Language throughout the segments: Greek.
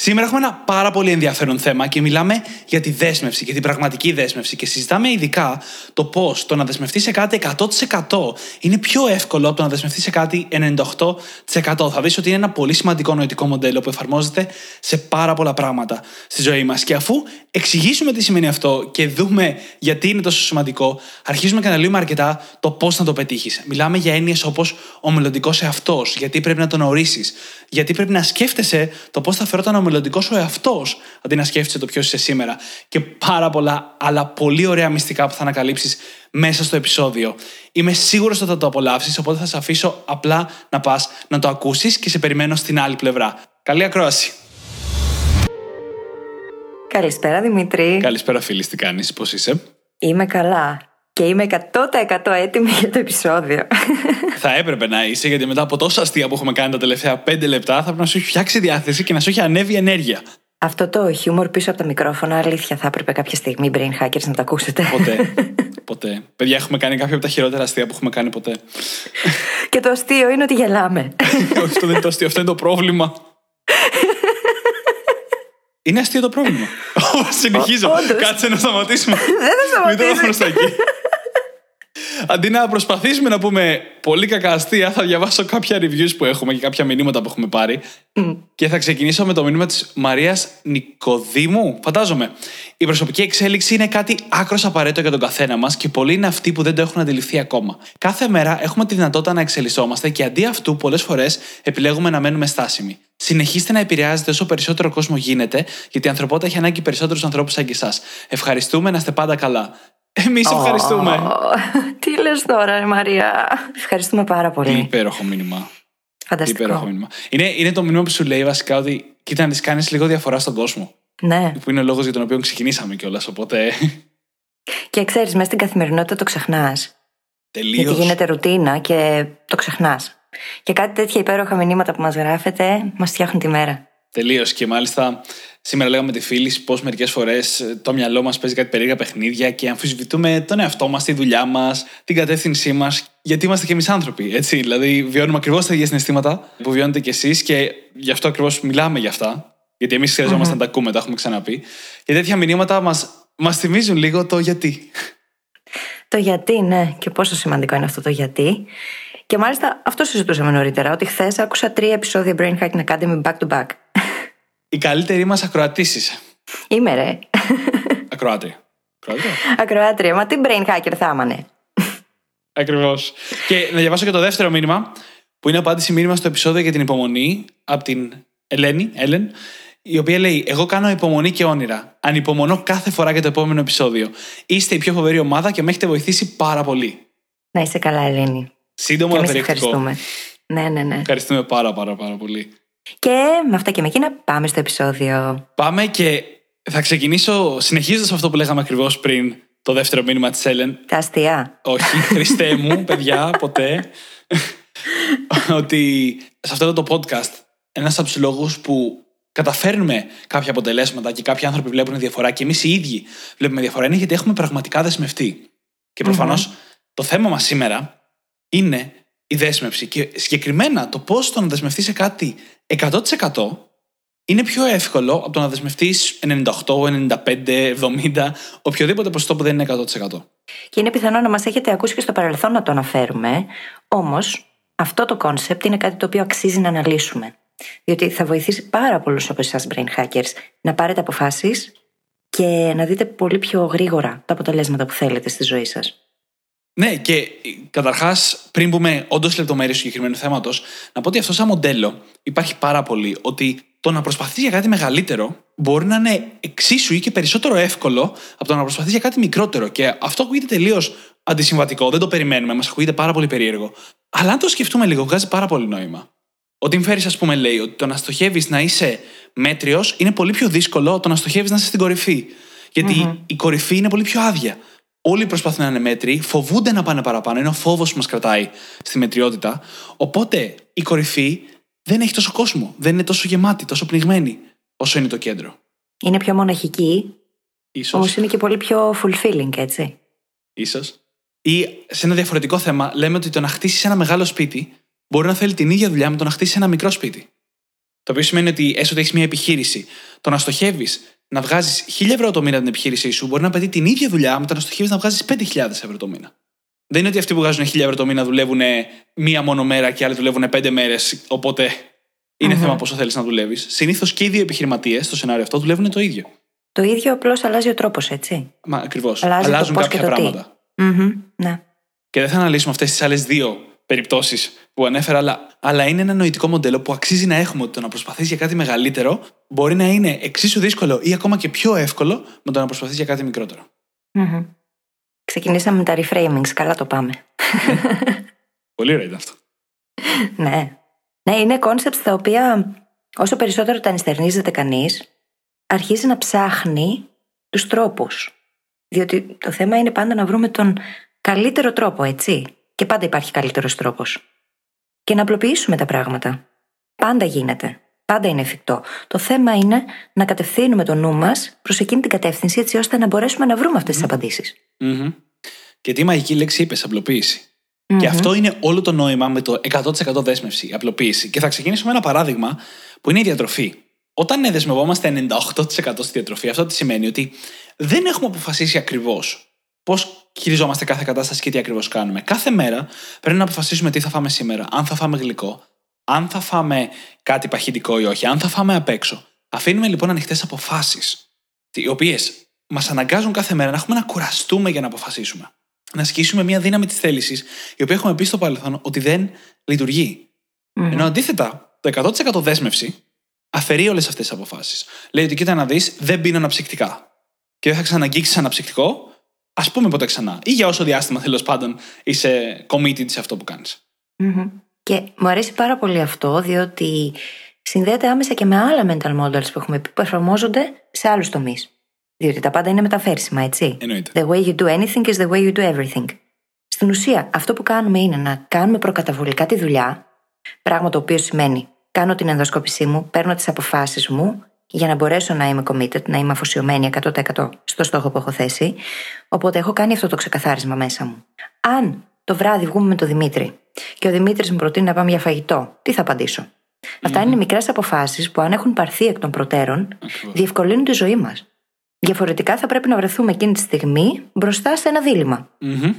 Σήμερα έχουμε ένα πάρα πολύ ενδιαφέρον θέμα και μιλάμε για τη δέσμευση και την πραγματική δέσμευση και συζητάμε ειδικά το πώς το να δεσμευτεί σε κάτι 100% είναι πιο εύκολο από το να δεσμευτεί σε κάτι 98%. Θα δεις ότι είναι ένα πολύ σημαντικό νοητικό μοντέλο που εφαρμόζεται σε πάρα πολλά πράγματα στη ζωή μας. Και αφού εξηγήσουμε τι σημαίνει αυτό και δούμε γιατί είναι τόσο σημαντικό, αρχίζουμε και αναλύουμε αρκετά το πώς να το πετύχεις. Μιλάμε για έννοιες όπως ο μελλοντικός εαυτός, γιατί πρέπει να τον ορίσεις, γιατί πρέπει να σκέφτεσαι το πώς θα φερόταν ο μελλοντικός σου εαυτός, αντί να σκέφτεσαι το ποιος είσαι σήμερα. Και πάρα πολλά άλλα πολύ ωραία μυστικά που θα ανακαλύψεις μέσα στο επεισόδιο. Είμαι σίγουρος ότι θα το απολαύσεις, οπότε θα σε αφήσω απλά να πας να το ακούσεις και σε περιμένω στην άλλη πλευρά. Καλή ακρόαση. Καλησπέρα Δημήτρη. Καλησπέρα φίλη, τι κάνεις, πώς είσαι; Είμαι καλά. Και είμαι 100% έτοιμη για το επεισόδιο. Θα έπρεπε να είσαι, γιατί μετά από τόσα αστεία που έχουμε κάνει τα τελευταία 5 λεπτά, θα πρέπει να σου έχει φτιάξει διάθεση και να σου έχει ανέβει ενέργεια. Αυτό το χιούμορ πίσω από τα μικρόφωνα, αλήθεια, θα έπρεπε κάποια στιγμή brain hackers να τα ακούσετε. Ποτέ. ποτέ. Παιδιά, έχουμε κάνει κάποια από τα χειρότερα αστεία που έχουμε κάνει ποτέ. Και το αστείο είναι ότι γελάμε. αυτό δεν είναι το αστείο, αυτό είναι το πρόβλημα. Είναι αστείο το πρόβλημα. Συνεχίζω. Κάτσε να σταματήσουμε. Δεν θα σταματήσουμε. Αντί να προσπαθήσουμε να πούμε πολύ κακά αστεία, θα διαβάσω κάποια reviews που έχουμε και κάποια μηνύματα που έχουμε πάρει. Και θα ξεκινήσω με το μήνυμα της Μαρίας Νικοδήμου. Φαντάζομαι. Η προσωπική εξέλιξη είναι κάτι άκρος απαραίτητο για τον καθένα μας και πολλοί είναι αυτοί που δεν το έχουν αντιληφθεί ακόμα. Κάθε μέρα έχουμε τη δυνατότητα να εξελισσόμαστε και αντί αυτού, πολλές φορές επιλέγουμε να μένουμε στάσιμοι. Συνεχίστε να επηρεάζετε όσο περισσότερο κόσμο γίνεται, γιατί η ανθρωπότητα έχει ανάγκη περισσότερους ανθρώπους σαν και εσάς. Ευχαριστούμε, να είστε πάντα καλά. Εμείς ευχαριστούμε. Τι λες τώρα, Μαρία; Ευχαριστούμε πάρα πολύ. Τι υπέροχο μήνυμα. Φανταστικό. Υπέροχο μήνυμα. Είναι, είναι το μήνυμα που σου λέει βασικά ότι κοίτα να της κάνεις λίγο διαφορά στον κόσμο. Ναι. Που είναι ο λόγος για τον οποίο ξεκινήσαμε κιόλας. Οπότε. Και ξέρεις, μέσα στην καθημερινότητα το ξεχνάς. Τελείως. Γιατί γίνεται ρουτίνα και το ξεχνάς. Και κάτι τέτοια υπέροχα μηνύματα που μας γράφετε μας φτιάχνουν τη μέρα. Τελείως. Και μάλιστα σήμερα λέγαμε τη φίλη πώ μερικές φορές το μυαλό μας παίζει κάτι περίεργα παιχνίδια και αμφισβητούμε τον εαυτό μας, τη δουλειά μας, την κατεύθυνσή μας. Γιατί είμαστε και εμείς άνθρωποι. Έτσι. Δηλαδή, βιώνουμε ακριβώς τα ίδια συναισθήματα που βιώνετε κι εσείς και γι' αυτό ακριβώς μιλάμε γι' αυτά. Γιατί εμείς χρειαζόμαστε να τα ακούμε, τα έχουμε ξαναπεί. Και τέτοια μηνύματα μας μας θυμίζουν λίγο το γιατί. Το γιατί, ναι, και πόσο σημαντικό είναι αυτό το γιατί. Και μάλιστα αυτό συζητούσαμε νωρίτερα, ότι χθες άκουσα τρία επεισόδια Brain Hacking Academy back to back. Η καλύτερη μας ακροατήση. Είμαι ρε. Ακροάτρια. Ακροάτρια. Ακροάτρια. Μα τι brain hacker θα άμανε. Ακριβώς. και να διαβάσω και το δεύτερο μήνυμα, που είναι απάντηση μήνυμα στο επεισόδιο για την υπομονή από την Ελένη, Έλεν, η οποία λέει: Εγώ κάνω υπομονή και όνειρα. Ανυπομονώ κάθε φορά για το επόμενο επεισόδιο. Είστε η πιο φοβερή ομάδα και με έχετε βοηθήσει πάρα πολύ. Να είσαι καλά, Ελένη. Σύντομο, και αλλά εμείς περιεκτικό. ευχαριστούμε. Ναι, ναι, ναι. Ευχαριστούμε πάρα, πάρα, πάρα πολύ. Και με αυτά και με εκείνα πάμε στο επεισόδιο. Πάμε και θα ξεκινήσω συνεχίζοντας αυτό που λέγαμε ακριβώς πριν, το δεύτερο μήνυμα της Έλεν. Τα αστεία. Όχι, Χριστέ μου, παιδιά, ποτέ. ότι σε αυτό το podcast, ένας από τους λόγους που καταφέρνουμε κάποια αποτελέσματα και κάποιοι άνθρωποι βλέπουν διαφορά και εμείς οι ίδιοι βλέπουμε διαφορά είναι γιατί έχουμε πραγματικά δεσμευτεί. Και προφανώς το θέμα μας σήμερα είναι η δέσμευση. Και συγκεκριμένα το πώς το να δεσμευτεί σε κάτι 100% είναι πιο εύκολο από το να δεσμευτείς 98, 95, 70, οποιοδήποτε ποσοστό που δεν είναι 100%. Και είναι πιθανό να μας έχετε ακούσει και στο παρελθόν να το αναφέρουμε. Όμως, αυτό το concept είναι κάτι το οποίο αξίζει να αναλύσουμε. Διότι θα βοηθήσει πάρα πολλούς από εσάς, brain hackers, να πάρετε αποφάσεις και να δείτε πολύ πιο γρήγορα τα αποτελέσματα που θέλετε στη ζωή σας. Ναι, και καταρχάς, πριν πούμε όντως λεπτομέρειες του συγκεκριμένου θέματος, να πω ότι αυτό σαν μοντέλο υπάρχει πάρα πολύ. Ότι το να προσπαθεί για κάτι μεγαλύτερο μπορεί να είναι εξίσου ή και περισσότερο εύκολο από το να προσπαθεί για κάτι μικρότερο. Και αυτό ακούγεται τελείως αντισυμβατικό, δεν το περιμένουμε, μας ακούγεται πάρα πολύ περίεργο. Αλλά αν το σκεφτούμε λίγο, βγάζει πάρα πολύ νόημα. Ο Tim Ferriss, ας πούμε, λέει ότι το να στοχεύεις να είσαι μέτριος είναι πολύ πιο δύσκολο από το να στοχεύεις να είσαι στην κορυφή. Γιατί η κορυφή είναι πολύ πιο άδεια. Όλοι προσπαθούν να είναι μέτροι, φοβούνται να πάνε παραπάνω. Είναι ο φόβος που μας κρατάει στη μετριότητα. Οπότε η κορυφή δεν έχει τόσο κόσμο. Δεν είναι τόσο γεμάτη, τόσο πνιγμένη όσο είναι το κέντρο. Είναι πιο μοναχική, Ίσως. όμως είναι και πολύ πιο fulfilling, έτσι. Ίσως. Ή σε ένα διαφορετικό θέμα, λέμε ότι το να χτίσεις ένα μεγάλο σπίτι μπορεί να θέλει την ίδια δουλειά με το να χτίσεις ένα μικρό σπίτι. Το οποίο σημαίνει ότι έστω ότι έχεις μια επιχείρηση, το να στοχεύεις να βγάζεις 1000 ευρώ το μήνα την επιχείρησή σου μπορεί να απαιτεί την ίδια δουλειά με το να στοχεύει να βγάζεις 5.000 ευρώ το μήνα. Δεν είναι ότι αυτοί που βγάζουν 1000 ευρώ το μήνα δουλεύουν μία μόνο μέρα και άλλοι δουλεύουν 5 μέρες, οπότε είναι θέμα πόσο θέλεις να δουλεύεις. Συνήθως και οι δύο επιχειρηματίες στο σενάριο αυτό δουλεύουν το ίδιο. Το ίδιο απλώς αλλάζει ο τρόπος, έτσι. Μα ακριβώς. Αλλάζει το Αλλάζουν πώς κάποια και το τι. πράγματα. Μμμ, ναι. Και δεν θα αναλύσουμε αυτές τις άλλες δύο περιπτώσεις που ανέφερα, αλλά, αλλά είναι ένα νοητικό μοντέλο που αξίζει να έχουμε ότι το να προσπαθείς για κάτι μεγαλύτερο μπορεί να είναι εξίσου δύσκολο ή ακόμα και πιο εύκολο με το να προσπαθείς για κάτι μικρότερο. Μμμ. Ξεκινήσαμε με τα reframings, καλά το πάμε. Πολύ ωραίο ήταν αυτό. ναι. Ναι, είναι concepts τα οποία όσο περισσότερο τα ενστερνίζεται κανείς, αρχίζει να ψάχνει τους τρόπους. Διότι το θέμα είναι πάντα να βρούμε τον καλύτερο τρόπο, έτσι. Και πάντα υπάρχει καλύτερος τρόπος. Και να απλοποιήσουμε τα πράγματα. Πάντα γίνεται. Πάντα είναι εφικτό. Το θέμα είναι να κατευθύνουμε το νου μας προς εκείνη την κατεύθυνση έτσι ώστε να μπορέσουμε να βρούμε αυτές τις απαντήσεις. Μμμ. Και τι μαγική λέξη είπες, απλοποίηση. Και αυτό είναι όλο το νόημα με το 100% δέσμευση, η απλοποίηση. Και θα ξεκινήσω με ένα παράδειγμα που είναι η διατροφή. Όταν ναι, δεσμευόμαστε 98% στη διατροφή, αυτό τι σημαίνει; Ότι δεν έχουμε αποφασίσει ακριβώς πώς χειριζόμαστε κάθε κατάσταση και τι ακριβώς κάνουμε. Κάθε μέρα πρέπει να αποφασίσουμε τι θα φάμε σήμερα, αν θα φάμε γλυκό, αν θα φάμε κάτι παχυντικό ή όχι, αν θα φάμε απ' έξω. Αφήνουμε λοιπόν ανοιχτές αποφάσεις, οι οποίες μας αναγκάζουν κάθε μέρα να έχουμε να κουραστούμε για να αποφασίσουμε. Να ασκήσουμε μια δύναμη της θέλησης, η οποία έχουμε πει στο παρελθόν ότι δεν λειτουργεί. Ενώ αντίθετα, το 100% δέσμευση αφαιρεί όλες αυτές τις αποφάσεις. Λέει ότι κοίτα να δεις, δεν πίνω αναψυκτικά. Και δεν θα ξαναγγίξεις αναψυκτικό, ας πούμε ποτέ ξανά. Ή για όσο διάστημα τέλος πάντων είσαι committed σε αυτό που κάνεις. Μμμ. Και μου αρέσει πάρα πολύ αυτό, διότι συνδέεται άμεσα και με άλλα mental models που έχουμε πει που εφαρμόζονται σε άλλους τομείς. Διότι τα πάντα είναι μεταφέρσιμα, έτσι. Εννοείται. The way you do anything is the way you do everything. Στην ουσία, αυτό που κάνουμε είναι να κάνουμε προκαταβολικά τη δουλειά, πράγμα το οποίο σημαίνει κάνω την ενδοσκόπησή μου, παίρνω τις αποφάσεις μου για να μπορέσω να είμαι committed, να είμαι αφοσιωμένη 100% στο στόχο που έχω θέσει. Οπότε έχω κάνει αυτό το ξεκαθάρισμα μέσα μου. Αν το βράδυ βγούμε με τον Δημήτρη και ο Δημήτρης μου προτείνει να πάμε για φαγητό, τι θα απαντήσω; Αυτά είναι μικρές αποφάσεις που αν έχουν πάρθει εκ των προτέρων, Ακριβώς. διευκολύνουν τη ζωή μας. Διαφορετικά θα πρέπει να βρεθούμε εκείνη τη στιγμή μπροστά σε ένα δίλημα. Μμμ.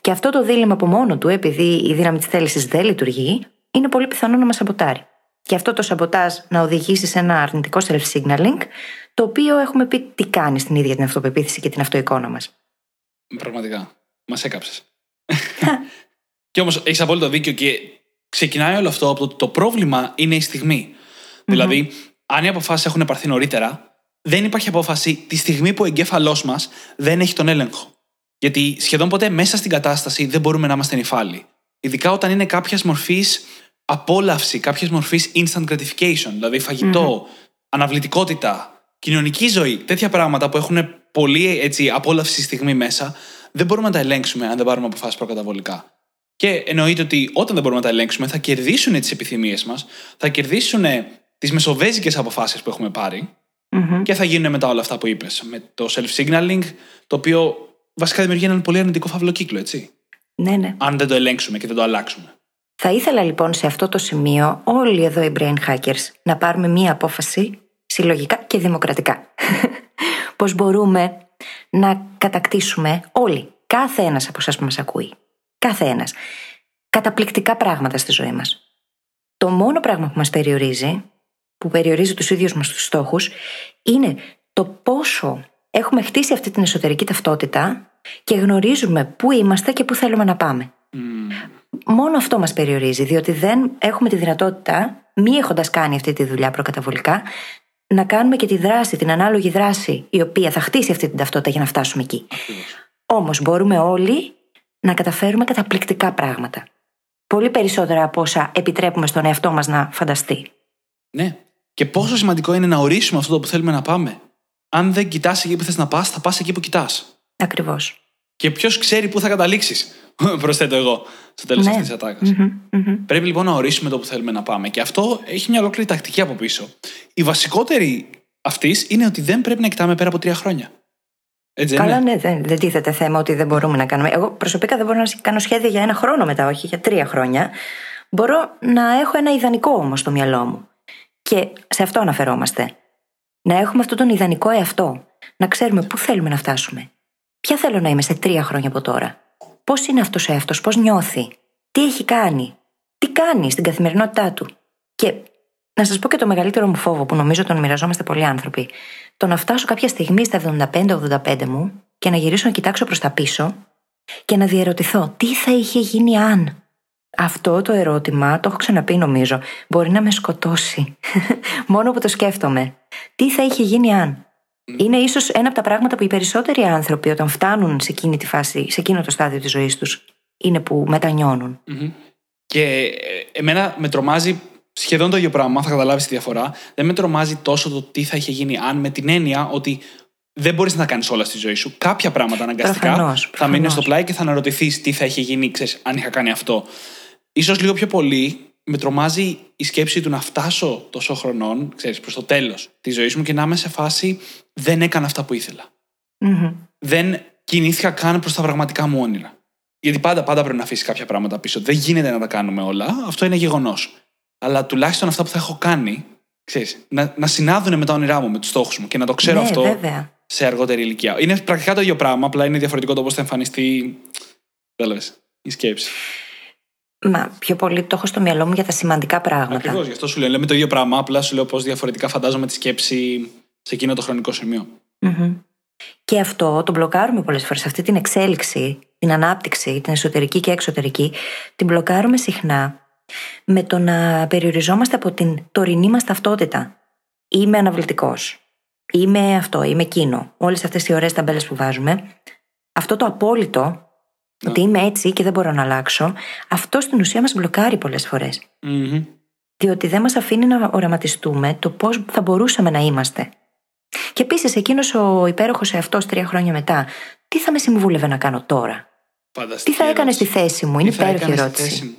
Και αυτό το δίλημα από μόνο του, επειδή η δύναμη της θέλησης δεν λειτουργεί, είναι πολύ πιθανό να μας σαμποτάρει. Και αυτό το σαμποτάζ να οδηγήσει σε ένα αρνητικό self-signaling, το οποίο έχουμε πει τι κάνει στην ίδια την αυτοπεποίθηση και την αυτοεικόνα μας. Πραγματικά. Μας έκαψες. και όμως έχεις απόλυτο δίκιο και ξεκινάει όλο αυτό από το ότι το πρόβλημα είναι η στιγμη Δηλαδή, αν οι αποφάσεις έχουν πάρθει νωρίτερα, δεν υπάρχει απόφαση τη στιγμή που ο εγκέφαλός μας δεν έχει τον έλεγχο. Γιατί σχεδόν ποτέ μέσα στην κατάσταση δεν μπορούμε να είμαστε νυφάλοι. Ειδικά όταν είναι κάποιας μορφής απόλαυση, κάποιας μορφής instant gratification, δηλαδή φαγητό, αναβλητικότητα, κοινωνική ζωή, τέτοια πράγματα που έχουν πολύ έτσι, απόλαυση στη στιγμή μέσα, δεν μπορούμε να τα ελέγξουμε αν δεν πάρουμε αποφάσεις προκαταβολικά. Και εννοείται ότι όταν δεν μπορούμε να τα ελέγξουμε, θα κερδίσουν τις επιθυμίες μας, θα κερδίσουν τις μεσοβέζικες αποφάσεις που έχουμε πάρει και θα γίνουν μετά όλα αυτά που είπες. Με το self-signaling, το οποίο βασικά δημιουργεί έναν πολύ αρνητικό φαύλο κύκλο, έτσι. Ναι, ναι. Αν δεν το ελέγξουμε και δεν το αλλάξουμε. Θα ήθελα λοιπόν σε αυτό το σημείο όλοι εδώ οι brain hackers να πάρουμε μία απόφαση συλλογικά και δημοκρατικά. Πώς μπορούμε να κατακτήσουμε όλοι, κάθε ένας από εσάς που μας ακούει, κάθε ένας, καταπληκτικά πράγματα στη ζωή μας. Το μόνο πράγμα που μας περιορίζει, που περιορίζει τους ίδιους μας τους στόχους, είναι το πόσο έχουμε χτίσει αυτή την εσωτερική ταυτότητα και γνωρίζουμε πού είμαστε και πού θέλουμε να πάμε. Μόνο αυτό μας περιορίζει, διότι δεν έχουμε τη δυνατότητα, μη έχοντας κάνει αυτή τη δουλειά προκαταβολικά, να κάνουμε και τη δράση, την ανάλογη δράση, η οποία θα χτίσει αυτή την ταυτότητα για να φτάσουμε εκεί. Όμως μπορούμε όλοι να καταφέρουμε καταπληκτικά πράγματα. Πολύ περισσότερα από όσα επιτρέπουμε στον εαυτό μας να φανταστεί. Ναι. Και πόσο σημαντικό είναι να ορίσουμε αυτό το που θέλουμε να πάμε. Αν δεν κοιτάς εκεί που θες να πας, θα πας εκεί που κοιτάς. Ακριβώς. Και ποιος ξέρει πού θα καταλήξεις, προσθέτω εγώ, στο τέλος Ναι. αυτής της ατάκας. Μμμ, μμμ. Πρέπει λοιπόν να ορίσουμε το που θέλουμε να πάμε. Και αυτό έχει μια ολόκληρη τακτική από πίσω. Η βασικότερη αυτής είναι ότι δεν πρέπει να κοιτάμε πέρα από τρία χρόνια. Έτσι δεν Καλά, είναι; ναι, δεν, δεν τίθεται θέμα ότι δεν μπορούμε να κάνουμε. Εγώ προσωπικά δεν μπορώ να κάνω σχέδια για ένα χρόνο μετά, όχι για τρία χρόνια. Μπορώ να έχω ένα ιδανικό όμως στο μυαλό μου. Και σε αυτό αναφερόμαστε. Να έχουμε αυτόν τον ιδανικό εαυτό. Να ξέρουμε πού θέλουμε να φτάσουμε. Ποια θέλω να είμαι σε τρία χρόνια από τώρα. Πώς είναι αυτός ο εαυτός, πώς νιώθει, τι έχει κάνει, τι κάνει στην καθημερινότητά του. Και να σας πω και το μεγαλύτερο μου φόβο που νομίζω τον μοιραζόμαστε πολλοί άνθρωποι. Το να φτάσω κάποια στιγμή στα 75-85 μου και να γυρίσω να κοιτάξω προς τα πίσω και να διαρωτηθώ τι θα είχε γίνει αν; Αυτό το ερώτημα, το έχω ξαναπεί νομίζω, μπορεί να με σκοτώσει. Μόνο που το σκέφτομαι. Τι θα είχε γίνει αν; Είναι ίσως ένα από τα πράγματα που οι περισσότεροι άνθρωποι όταν φτάνουν σε εκείνη τη φάση, σε εκείνο το στάδιο της ζωής τους, είναι που μετανιώνουν. Μμμ. Και ε, εμένα με τρομάζει σχεδόν το ίδιο πράγμα, θα καταλάβεις τη διαφορά. Δεν με τρομάζει τόσο το τι θα είχε γίνει αν με την έννοια ότι δεν μπορείς να κάνεις όλα στη ζωή σου. Κάποια πράγματα αναγκαστικά Προφανώς, θα μείνουν προφανώς. στο πλάι και θα αναρωτηθείς τι θα είχε γίνει, ξέρεις, αν είχα κάνει αυτό. Ίσως λίγο πιο πολύ με τρομάζει η σκέψη του να φτάσω τόσο χρονών, ξέρεις, προς το τέλος της ζωής μου και να είμαι σε φάση δεν έκανα αυτά που ήθελα. Μμμ. Δεν κινήθηκα καν προς τα πραγματικά μου όνειρα. Γιατί πάντα, πάντα πρέπει να αφήσεις κάποια πράγματα πίσω. Δεν γίνεται να τα κάνουμε όλα. Αυτό είναι γεγονός. Αλλά τουλάχιστον αυτά που θα έχω κάνει, ξέρεις, να, να συνάδουν με τα όνειρά μου, με τους στόχους μου και να το ξέρω ναι, αυτό βέβαια. σε αργότερη ηλικία. Είναι πρακτικά το ίδιο πράγμα, απλά είναι διαφορετικό το πώς θα εμφανιστεί. Κατάλαβε. Η σκέψη. Μα πιο πολύ το έχω στο μυαλό μου για τα σημαντικά πράγματα. Ακριβώς, γι' αυτό σου λέω. Λέμε το ίδιο πράγμα, απλά σου λέω πώ διαφορετικά φαντάζομαι τη σκέψη σε εκείνο το χρονικό σημείο. Μμμ. Και αυτό το μπλοκάρουμε πολλές φορές. Αυτή την εξέλιξη, την ανάπτυξη, την εσωτερική και εξωτερική, την μπλοκάρουμε συχνά με το να περιοριζόμαστε από την τωρινή μας ταυτότητα. Είμαι αναβλητικός. Είμαι αυτό, είμαι εκείνο. Όλες αυτές οι ωραίες ταμπέλες που βάζουμε. Αυτό το απόλυτο, ότι είμαι έτσι και δεν μπορώ να αλλάξω, αυτό στην ουσία μας μπλοκάρει πολλές φορές. Μμμ. Διότι δεν μας αφήνει να οραματιστούμε το πώς θα μπορούσαμε να είμαστε. Και επίσης εκείνος ο υπέροχος εαυτός τρία χρόνια μετά, τι θα με συμβούλευε να κάνω τώρα; Φανταστική Τι θα έκανε στη ερώτηση. θέση μου, Τι είναι θα υπέροχη έκανες στη ερώτηση. θέση μου;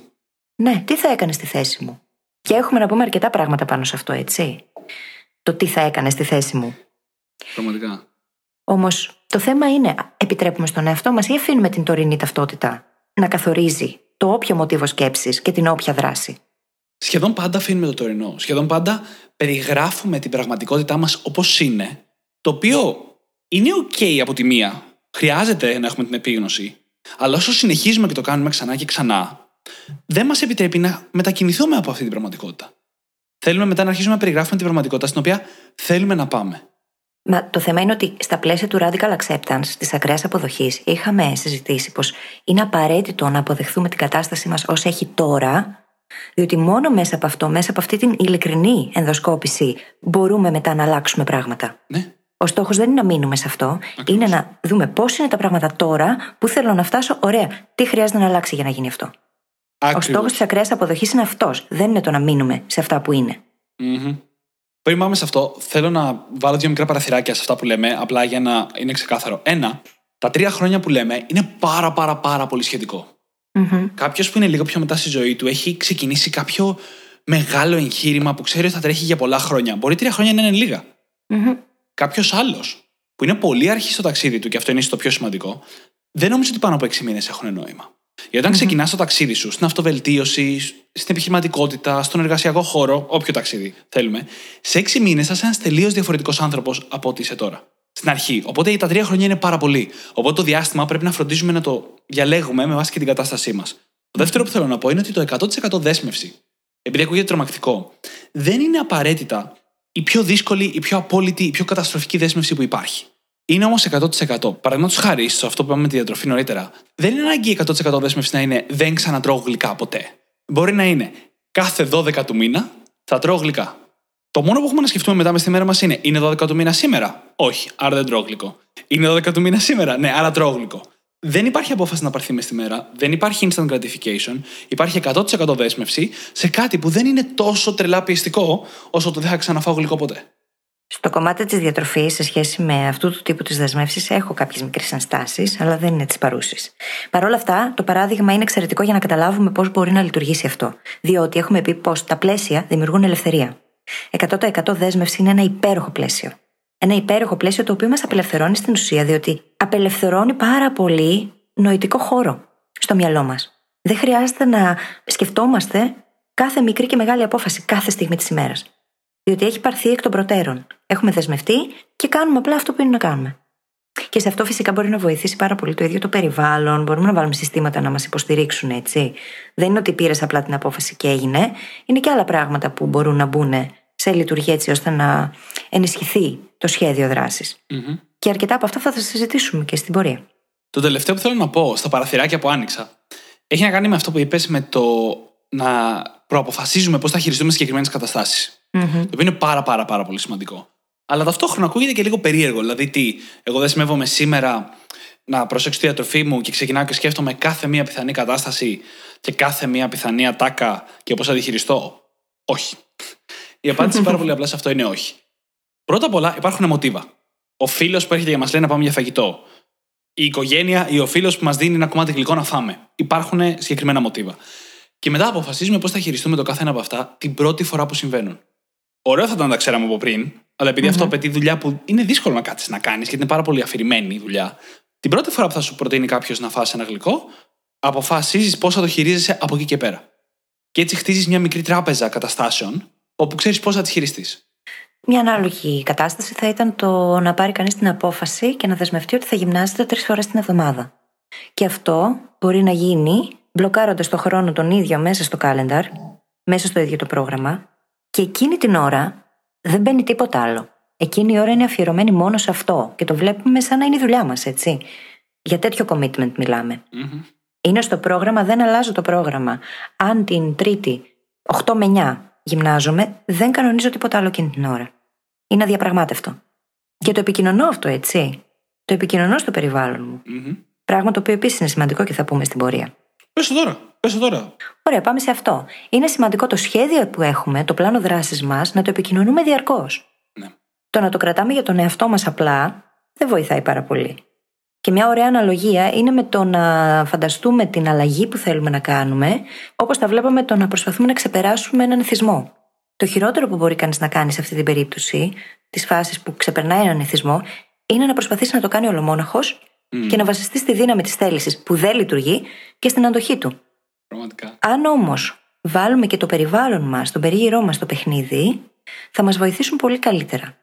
Ναι, τι θα έκανε στη θέση μου; Και έχουμε να πούμε αρκετά πράγματα πάνω σε αυτό, έτσι. Το τι θα έκανε στη θέση μου. Πραγματικά. Όμως το θέμα είναι, επιτρέπουμε στον εαυτό μας ή αφήνουμε την τωρινή ταυτότητα να καθορίζει το όποιο μοτίβο σκέψης και την όποια δράση; Σχεδόν πάντα αφήνουμε το τωρινό. Σχεδόν πάντα περιγράφουμε την πραγματικότητά μας όπως είναι, το οποίο είναι OK από τη μία. Χρειάζεται να έχουμε την επίγνωση. Αλλά όσο συνεχίζουμε και το κάνουμε ξανά και ξανά, δεν μας επιτρέπει να μετακινηθούμε από αυτή την πραγματικότητα. Θέλουμε μετά να αρχίσουμε να περιγράφουμε την πραγματικότητα στην οποία θέλουμε να πάμε. Μα το θέμα είναι ότι στα πλαίσια του radical acceptance, της ακραίας αποδοχής, είχαμε συζητήσει πως είναι απαραίτητο να αποδεχθούμε την κατάσταση μας ως έχει τώρα, διότι μόνο μέσα από αυτό, μέσα από αυτή την ειλικρινή ενδοσκόπηση, μπορούμε μετά να αλλάξουμε πράγματα. Ναι, Ο στόχος δεν είναι να μείνουμε σε αυτό, είναι να δούμε πώς είναι τα πράγματα τώρα, πού θέλω να φτάσω, ωραία, τι χρειάζεται να αλλάξει για να γίνει αυτό. Ο ακριβώς. στόχος της ακραίας αποδοχής είναι αυτός, δεν είναι το να μείνουμε σε αυτά που είναι. Μμμ. Πριν πάμε σε αυτό, θέλω να βάλω δύο μικρά παραθυράκια σε αυτά που λέμε, απλά για να είναι ξεκάθαρο. Ένα, τα τρία χρόνια που λέμε είναι πάρα πάρα πάρα πολύ σχετικό. Μμμ. Κάποιος που είναι λίγο πιο μετά στη ζωή του έχει ξεκινήσει κάποιο μεγάλο εγχείρημα που ξέρει ότι θα τρέχει για πολλά χρόνια. Μπορεί τρία χρόνια να είναι λίγα. Μμμ. Κάποιος άλλος που είναι πολύ αρχή στο ταξίδι του, και αυτό είναι ίσως το πιο σημαντικό, δεν νομίζω ότι πάνω από έξι μήνες έχουν νόημα. Γιατί όταν ξεκινάς το ταξίδι σου, στην αυτοβελτίωση, στην επιχειρηματικότητα, στον εργασιακό χώρο, όποιο ταξίδι θέλουμε, σε έξι μήνες θα είσαι ένας τελείως διαφορετικός άνθρωπος από ό,τι είσαι τώρα. Στην αρχή. Οπότε τα τρία χρόνια είναι πάρα πολύ. Οπότε το διάστημα πρέπει να φροντίζουμε να το διαλέγουμε με βάση και την κατάστασή μας. Το δεύτερο που θέλω να πω είναι ότι το 100% δέσμευση, επειδή ακούγεται τρομακτικό, δεν είναι απαραίτητα η πιο δύσκολη, η πιο απόλυτη, η πιο καταστροφική δέσμευση που υπάρχει. Είναι όμως 100%. Παραδείγματος χάρη, σε αυτό που είπαμε με τη διατροφή νωρίτερα, δεν είναι ανάγκη η 100% δέσμευσης να είναι δεν ξανατρώω γλυκά ποτέ. Μπορεί να είναι κάθε 12 του μήνα θα τρώω γλυκά. Το μόνο που έχουμε να σκεφτούμε μετά μες στη μέρα μας είναι είναι 12 του μήνα σήμερα; Όχι, άρα δεν τρώω γλυκό. Είναι 12 του μήνα σήμερα; Ναι, άρα τρώω γλυκό. Δεν υπάρχει απόφαση να πάρθει μες στη μέρα. Δεν υπάρχει instant gratification. Υπάρχει 100% δέσμευση σε κάτι που δεν είναι τόσο τρελά πιεστικό όσο το δεν θα ξαναφάω γλυκό ποτέ. Στο κομμάτι της διατροφής, σε σχέση με αυτού του τύπου της δεσμεύσης, έχω κάποιες μικρές ενστάσεις, αλλά δεν είναι της παρούσης. Παρ' όλα αυτά, το παράδειγμα είναι εξαιρετικό για να καταλάβουμε πώς μπορεί να λειτουργήσει αυτό. Διότι έχουμε πει πως τα πλαίσια δημιουργούν ελευθερία. 100% δέσμευση είναι ένα υπέροχο πλαίσιο. Ένα υπέροχο πλαίσιο το οποίο μας απελευθερώνει στην ουσία, διότι απελευθερώνει πάρα πολύ νοητικό χώρο στο μυαλό μας. Δεν χρειάζεται να σκεφτόμαστε κάθε μικρή και μεγάλη απόφαση κάθε στιγμή της ημέρας. Διότι έχει πάρθει εκ των προτέρων. Έχουμε δεσμευτεί και κάνουμε απλά αυτό που είναι να κάνουμε. Και σε αυτό φυσικά μπορεί να βοηθήσει πάρα πολύ το ίδιο το περιβάλλον. Μπορούμε να βάλουμε συστήματα να μας υποστηρίξουν, έτσι. Δεν είναι ότι πήρες απλά την απόφαση και έγινε. Είναι και άλλα πράγματα που μπορούν να μπουν σε λειτουργία έτσι ώστε να ενισχυθεί το σχέδιο Και αρκετά από αυτά θα τα συζητήσουμε και στην πορεία. Το τελευταίο που θέλω να πω στα παραθυράκια που άνοιξα έχει να κάνει με αυτό που είπες με το να προαποφασίζουμε πώς θα χειριστούμε συγκεκριμένες καταστάσεις. Mm-hmm. Το οποίο είναι πάρα, πάρα, πάρα πολύ σημαντικό. Αλλά ταυτόχρονα ακούγεται και λίγο περίεργο. Δηλαδή, τι, εγώ δεσμεύομαι σήμερα να προσέξω τη διατροφή μου και ξεκινάω και σκέφτομαι κάθε μία πιθανή κατάσταση και κάθε μία πιθανή ατάκα και πώς θα τη χειριστώ. Όχι. Η απάντηση πάρα πολύ απλά σε αυτό είναι όχι. Πρώτα απ' όλα υπάρχουν μοτίβα. Ο φίλος που έρχεται για μας λέει να πάμε για φαγητό. Η οικογένεια ή ο φίλος που μας δίνει ένα κομμάτι γλυκό να φάμε. Υπάρχουν συγκεκριμένα μοτίβα. Και μετά αποφασίζουμε πώς θα χειριστούμε το κάθε ένα από αυτά την πρώτη φορά που συμβαίνουν. Ωραίο θα ήταν να τα ξέραμε από πριν, αλλά αυτό απαιτεί δουλειά που είναι δύσκολο να κάτσει να κάνεις, γιατί είναι πάρα πολύ αφηρημένη η δουλειά. Την πρώτη φορά που θα σου προτείνει κάποιος να φάσει ένα γλυκό, αποφασίζεις πώς θα το χειρίζεσαι από εκεί και πέρα. Και έτσι χτίζεις μια μικρή τράπεζα καταστάσεων, όπου ξέρεις πώς θα τι χειριστείς. Μια ανάλογη κατάσταση θα ήταν το να πάρει κανείς την απόφαση και να δεσμευτεί ότι θα γυμνάζεται τρεις φορές την εβδομάδα. Και αυτό μπορεί να γίνει μπλοκάροντας το χρόνο τον ίδιο μέσα στο calendar, μέσα στο ίδιο το πρόγραμμα, και εκείνη την ώρα δεν μπαίνει τίποτα άλλο. Εκείνη η ώρα είναι αφιερωμένη μόνο σε αυτό και το βλέπουμε σαν να είναι η δουλειά μας, έτσι. Για τέτοιο commitment μιλάμε. Είναι στο πρόγραμμα, δεν αλλάζω το πρόγραμμα. Αν την Τρίτη 8 με 9 γυμνάζομαι, δεν κανονίζω τίποτα άλλο εκείνη την ώρα. Είναι αδιαπραγμάτευτο. Και το επικοινωνώ αυτό, έτσι. Το επικοινωνώ στο περιβάλλον μου. Πράγμα το οποίο επίσης είναι σημαντικό και θα πούμε στην πορεία. Πες το τώρα. Πες το τώρα. Ωραία, πάμε σε αυτό. Είναι σημαντικό το σχέδιο που έχουμε, το πλάνο δράσης μας, να το επικοινωνούμε διαρκώς. Ναι. Το να το κρατάμε για τον εαυτό μας απλά δεν βοηθάει πάρα πολύ. Και μια ωραία αναλογία είναι με το να φανταστούμε την αλλαγή που θέλουμε να κάνουμε, όπως τα βλέπαμε το να προσπαθούμε να ξεπεράσουμε έναν εθισμό. Το χειρότερο που μπορεί κανείς να κάνει σε αυτή την περίπτωση, τη φάση που ξεπερνάει έναν εθισμό, είναι να προσπαθήσει να το κάνει ολομόναχος και να βασιστεί στη δύναμη της θέλησης που δεν λειτουργεί και στην αντοχή του. Πραγματικά. Αν όμως βάλουμε και το περιβάλλον μας, τον περίγυρό μας στο παιχνίδι, θα μας βοηθήσουν πολύ καλύτερα.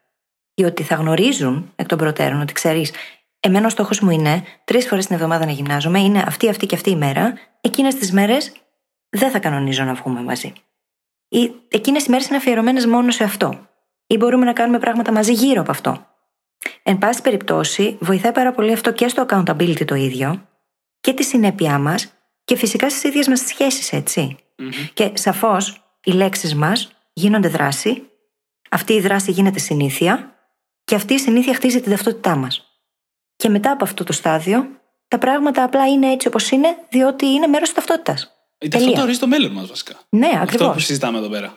Διότι θα γνωρίζουν εκ των προτέρων ότι ξέρεις, εμένα ο στόχος μου είναι τρεις φορές την εβδομάδα να γυμνάζομαι, είναι αυτή, αυτή και αυτή η μέρα. Εκείνες τις μέρες δεν θα κανονίζω να βγούμε μαζί. Ή εκείνες οι μέρες είναι αφιερωμένες μόνο σε αυτό. Ή μπορούμε να κάνουμε πράγματα μαζί γύρω από αυτό. Εν πάση περιπτώσει, βοηθάει πάρα πολύ αυτό και στο accountability το ίδιο και τη συνέπειά μας και φυσικά στις ίδιες μας σχέσεις, Και σαφώς οι λέξεις μας γίνονται δράση, αυτή η δράση γίνεται συνήθεια και αυτή η συνήθεια χτίζει την ταυτότητά μας. Και μετά από αυτό το στάδιο, τα πράγματα απλά είναι έτσι όπως είναι, διότι είναι μέρος της ταυτότητας. Η ταυτότητα ορίζει το μέλλον μας, βασικά. Ναι, ακριβώς. Αυτό που συζητάμε εδώ πέρα.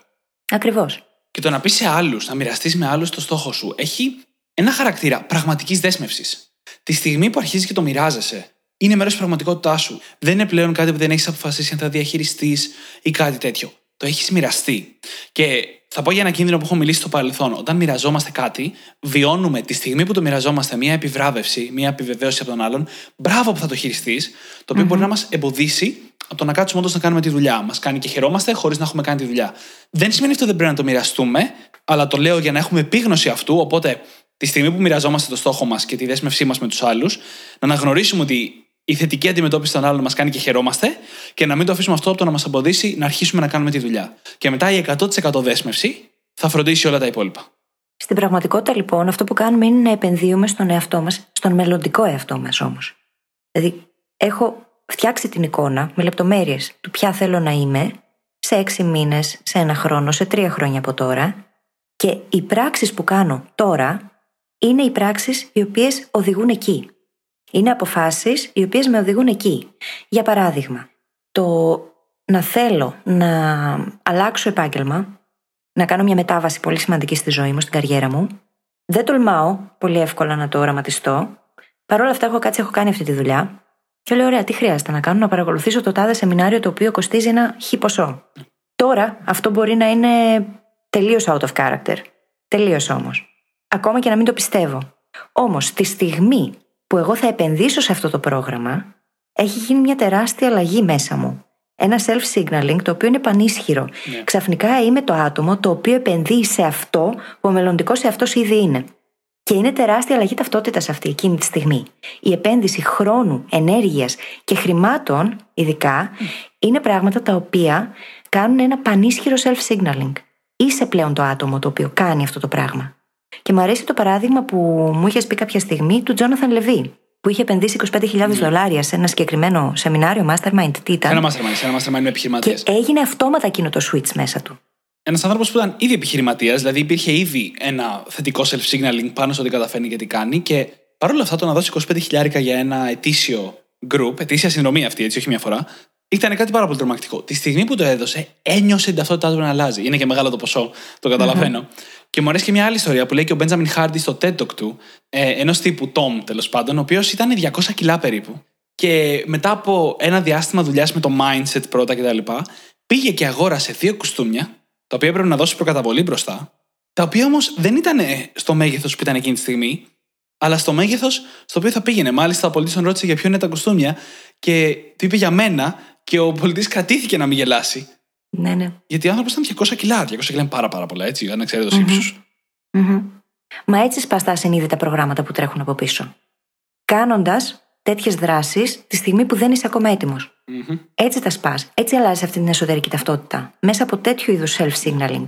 Ακριβώς. Και το να πεις σε άλλους, να μοιραστείς με άλλους το στόχο σου, έχει ένα χαρακτήρα πραγματικής δέσμευσης. Τη στιγμή που αρχίζεις και το μοιράζεσαι, είναι μέρος της πραγματικότητάς σου. Δεν είναι πλέον κάτι που δεν έχεις αποφασίσει αν θα διαχειριστείς ή κάτι τέτοιο. Το έχεις μοιραστεί. Και θα πω για ένα κίνδυνο που έχω μιλήσει στο παρελθόν. Όταν μοιραζόμαστε κάτι, βιώνουμε τη στιγμή που το μοιραζόμαστε μια επιβράβευση, μια επιβεβαίωση από τον άλλον. Μπράβο που θα το χειριστείς, το οποιο μπορεί να μας εμποδίσει από το να κάτσουμε όντως να κάνουμε τη δουλειά. Μας κάνει και χαιρόμαστε χωρίς να έχουμε κάνει τη δουλειά. Δεν σημαίνει αυτό δεν πρέπει να το μοιραστούμε, αλλά το λέω για να έχουμε επίγνωση αυτού. Οπότε τη στιγμή που μοιραζόμαστε το στόχο μας και τη δέσμευσή μας με τους άλλους, να αναγνωρίσουμε ότι η θετική αντιμετώπιση των άλλων μας κάνει και χαιρόμαστε και να μην το αφήσουμε αυτό από το να μας εμποδίσει να αρχίσουμε να κάνουμε τη δουλειά. Και μετά η 100% δέσμευση θα φροντίσει όλα τα υπόλοιπα. Στην πραγματικότητα, λοιπόν, αυτό που κάνουμε είναι να επενδύουμε στον εαυτό μας, στον μελλοντικό εαυτό μας όμως. Δηλαδή, έχω φτιάξει την εικόνα με λεπτομέρειες του ποια θέλω να είμαι σε έξι μήνες, σε ένα χρόνο, σε τρία χρόνια από τώρα. Και οι πράξεις που κάνω τώρα είναι οι πράξεις οι οποίες οδηγούν εκεί. Είναι αποφάσεις οι οποίες με οδηγούν εκεί. Για παράδειγμα, το να θέλω να αλλάξω επάγγελμα, να κάνω μια μετάβαση πολύ σημαντική στη ζωή μου, στην καριέρα μου, Δεν τολμάω πολύ εύκολα να το οραματιστώ. Παρ' όλα αυτά, έχω κάτσει, έχω κάνει αυτή τη δουλειά. Και λέω: Ωραία, τι χρειάζεται να κάνω, να παρακολουθήσω το τάδε σεμινάριο το οποίο κοστίζει ένα χι ποσό. Τώρα αυτό μπορεί να είναι τελείως out of character. Τελείως όμως. Ακόμα και να μην το πιστεύω. Όμως, τη στιγμή που εγώ θα επενδύσω σε αυτό το πρόγραμμα, έχει γίνει μια τεράστια αλλαγή μέσα μου. Ένα self-signaling το οποίο είναι πανίσχυρο. Ναι. Ξαφνικά είμαι το άτομο το οποίο επενδύει σε αυτό που ο μελλοντικός εαυτός ήδη είναι. Και είναι τεράστια αλλαγή ταυτότητας αυτή εκείνη τη στιγμή. Η επένδυση χρόνου, ενέργειας και χρημάτων, ειδικά, είναι πράγματα τα οποία κάνουν ένα πανίσχυρο self-signaling. Είσαι πλέον το άτομο το οποίο κάνει αυτό το πράγμα. Και μου αρέσει το παράδειγμα που μου είχες πει κάποια στιγμή του Τζόναθαν Λεβί, που είχε επενδύσει 25.000 δολάρια σε ένα συγκεκριμένο σεμινάριο Mastermind. Τι ήταν. Ένα mastermind, ένα mastermind με επιχειρηματίες. Και έγινε αυτόματα εκείνο το switch μέσα του. Ένας άνθρωπος που ήταν ήδη επιχειρηματίας, δηλαδή υπήρχε ήδη ένα θετικό self-signaling πάνω στο τι καταφέρνει και τι κάνει. Και παρόλα αυτά το να δώσει 25 για ένα ετήσιο group, ετήσια συνδρομή αυτή, έτσι, όχι μια φορά, ήταν κάτι πάρα πολύ τρομακτικό. Τη στιγμή που το έδωσε, ένιωσε την ταυτότητά του να αλλάζει. Είναι και μεγάλο το ποσό, το καταλαβαινω Και μου αρέσει και μια άλλη ιστορία που λέει και ο Μπέντζαμιν Χάρντι στο TED Talk του, ε, ενός τύπου Tom τέλος πάντων, ο οποίος ήταν 200 κιλά περίπου. Και μετά από ένα διάστημα δουλειάς με το mindset πρώτα κτλ., πήγε και αγόρασε δύο κουστούμια, τα οποία έπρεπε να δώσει προκαταβολή μπροστά, τα οποία όμως δεν ήταν στο μέγεθος που ήταν εκείνη τη στιγμή, αλλά στο μέγεθος στο οποίο θα πήγαινε. Μάλιστα, ο πολιτή τον ρώτησε για ποιο είναι τα κουστούμια και του είπε για μένα, και ο πολιτής κρατήθηκε να μην γελάσει. Ναι, ναι. Γιατί ο άνθρωπο ήταν 200 κιλά. 200 κιλά είναι πάρα, πάρα πολλά, έτσι, αν ξέρετε το ύψο. Μμμ. Μα έτσι σπά τα ασυνείδητα προγράμματα που τρέχουν από πίσω. Κάνοντας τέτοιες δράσεις τη στιγμή που δεν είσαι ακόμα έτοιμος. Έτσι τα σπάς. Έτσι αλλάζει αυτή την εσωτερική ταυτότητα. Μέσα από τέτοιου είδους self-signaling.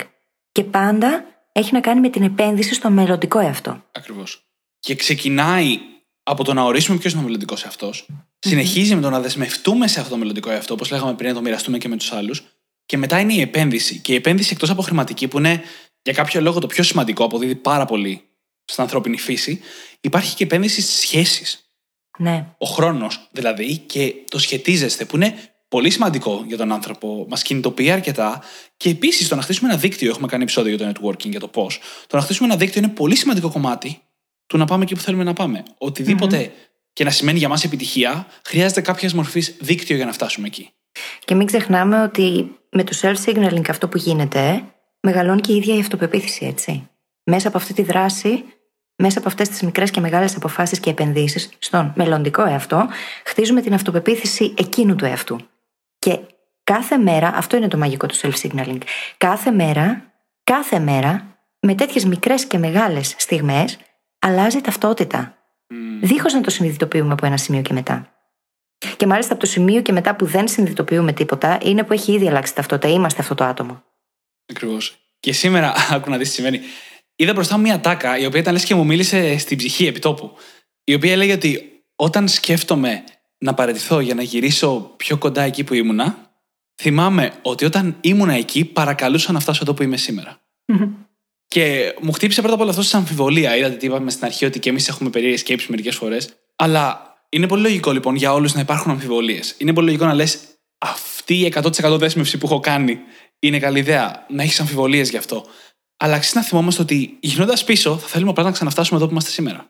Και πάντα έχει να κάνει με την επένδυση στο μελλοντικό εαυτό. Ακριβώς. Και ξεκινάει από το να ορίσουμε ποιος είναι ο μελλοντικός εαυτός, συνεχίζει με το να δεσμευτούμε σε αυτό το μελλοντικό εαυτό, όπως λέγαμε πριν, να το μοιραστούμε και με τους άλλους. Και μετά είναι η επένδυση. Και η επένδυση εκτός από χρηματική, που είναι για κάποιο λόγο το πιο σημαντικό, αποδίδει πάρα πολύ στην ανθρώπινη φύση, υπάρχει και επένδυση στις σχέσεις. Ναι. Ο χρόνος δηλαδή και το σχετίζεστε, που είναι πολύ σημαντικό για τον άνθρωπο, μας κινητοποιεί αρκετά. Και επίσης το να χτίσουμε ένα δίκτυο, έχουμε κάνει επεισόδιο για το networking, για το πώς. Το να χτίσουμε ένα δίκτυο είναι πολύ σημαντικό κομμάτι του να πάμε εκεί που θέλουμε να πάμε. Οτιδήποτε και να σημαίνει για μας επιτυχία, χρειάζεται κάποιας μορφής δίκτυο για να φτάσουμε εκεί. Και μην ξεχνάμε ότι με το self-signaling αυτό που γίνεται, μεγαλώνει και η ίδια η αυτοπεποίθηση, έτσι. Μέσα από αυτή τη δράση, μέσα από αυτές τις μικρές και μεγάλες αποφάσεις και επενδύσεις στον μελλοντικό εαυτό, χτίζουμε την αυτοπεποίθηση εκείνου του εαυτού. Και κάθε μέρα, αυτό είναι το μαγικό του self-signaling, κάθε μέρα, κάθε μέρα, με τέτοιες μικρές και μεγάλες στιγμές, αλλάζει ταυτότητα. Δίχως να το συνειδητοποιούμε από ένα σημείο και μετά. Και μάλιστα από το σημείο και μετά που δεν συνειδητοποιούμε τίποτα, είναι που έχει ήδη αλλάξει ταυτότητα. Είμαστε αυτό το άτομο. Ακριβώς. Και σήμερα, άκου να δεις τι σημαίνει. Είδα μπροστά μου μια τάκα, η οποία ήταν λες και μου μίλησε στην ψυχή επιτόπου. Η οποία έλεγε ότι όταν σκέφτομαι να παραιτηθώ για να γυρίσω πιο κοντά εκεί που ήμουνα, θυμάμαι ότι όταν ήμουνα εκεί, παρακαλούσα να φτάσω εδώ που είμαι σήμερα. Και μου χτύπησε πρώτα απ' όλα αυτό σαν αμφιβολία. Είδατε τι είπαμε στην αρχή, ότι και εμείς έχουμε περίεργες σκέψεις μερικές φορές. Αλλά είναι πολύ λογικό λοιπόν για όλους να υπάρχουν αμφιβολίες. Είναι πολύ λογικό να λες αυτή η 100% δέσμευση που έχω κάνει είναι καλή ιδέα. Να έχεις αμφιβολίες γι' αυτό. Αλλά αξίζει να θυμόμαστε ότι γυρνώντας πίσω, θα θέλουμε απλά να ξαναφτάσουμε εδώ που είμαστε σήμερα.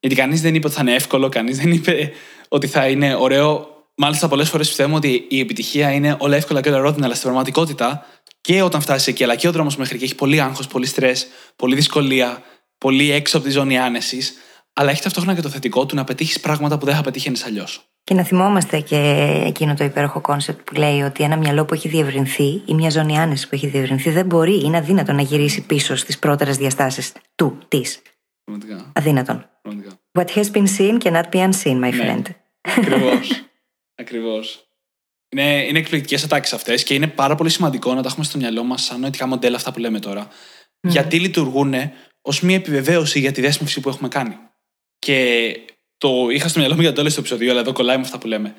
Γιατί κανείς δεν είπε ότι θα είναι εύκολο, κανείς δεν είπε ότι θα είναι ωραίο. Μάλιστα, πολλές φορές πιστεύουμε ότι η επιτυχία είναι όλα εύκολα και όλα ρόδινα, αλλά στην πραγματικότητα και όταν φτάσει εκεί, αλλά και ο δρόμος μέχρι εκεί έχει πολύ άγχος, πολύ στρες, πολύ δυσκολία, πολύ έξω από τη ζώνη άνεσης. Αλλά έχει ταυτόχρονα και το θετικό του να πετύχεις πράγματα που δεν θα πετύχαινε αλλιώς. Και να θυμόμαστε και εκείνο το υπέροχο concept που λέει ότι ένα μυαλό που έχει διευρυνθεί ή μια ζώνη άνεσης που έχει διευρυνθεί δεν μπορεί, είναι αδύνατο να γυρίσει πίσω στις πρώτερες διαστάσεις του, της. Πραγματικά. Αδύνατον. Πραγματικά. What has been seen cannot be unseen, my Ναι. friend. Ακριβώς. Ακριβώς. Είναι, είναι εκπληκτικές ατάκες αυτές και είναι πάρα πολύ σημαντικό να τα έχουμε στο μυαλό μας σαν νοητικά μοντέλα αυτά που λέμε τώρα. Γιατί λειτουργούν ως μια επιβεβαίωση για τη δέσμευση που έχουμε κάνει. Και το είχα στο μυαλό μου για το τέλος του επεισοδίου, αλλά εδώ κολλάει με αυτά που λέμε.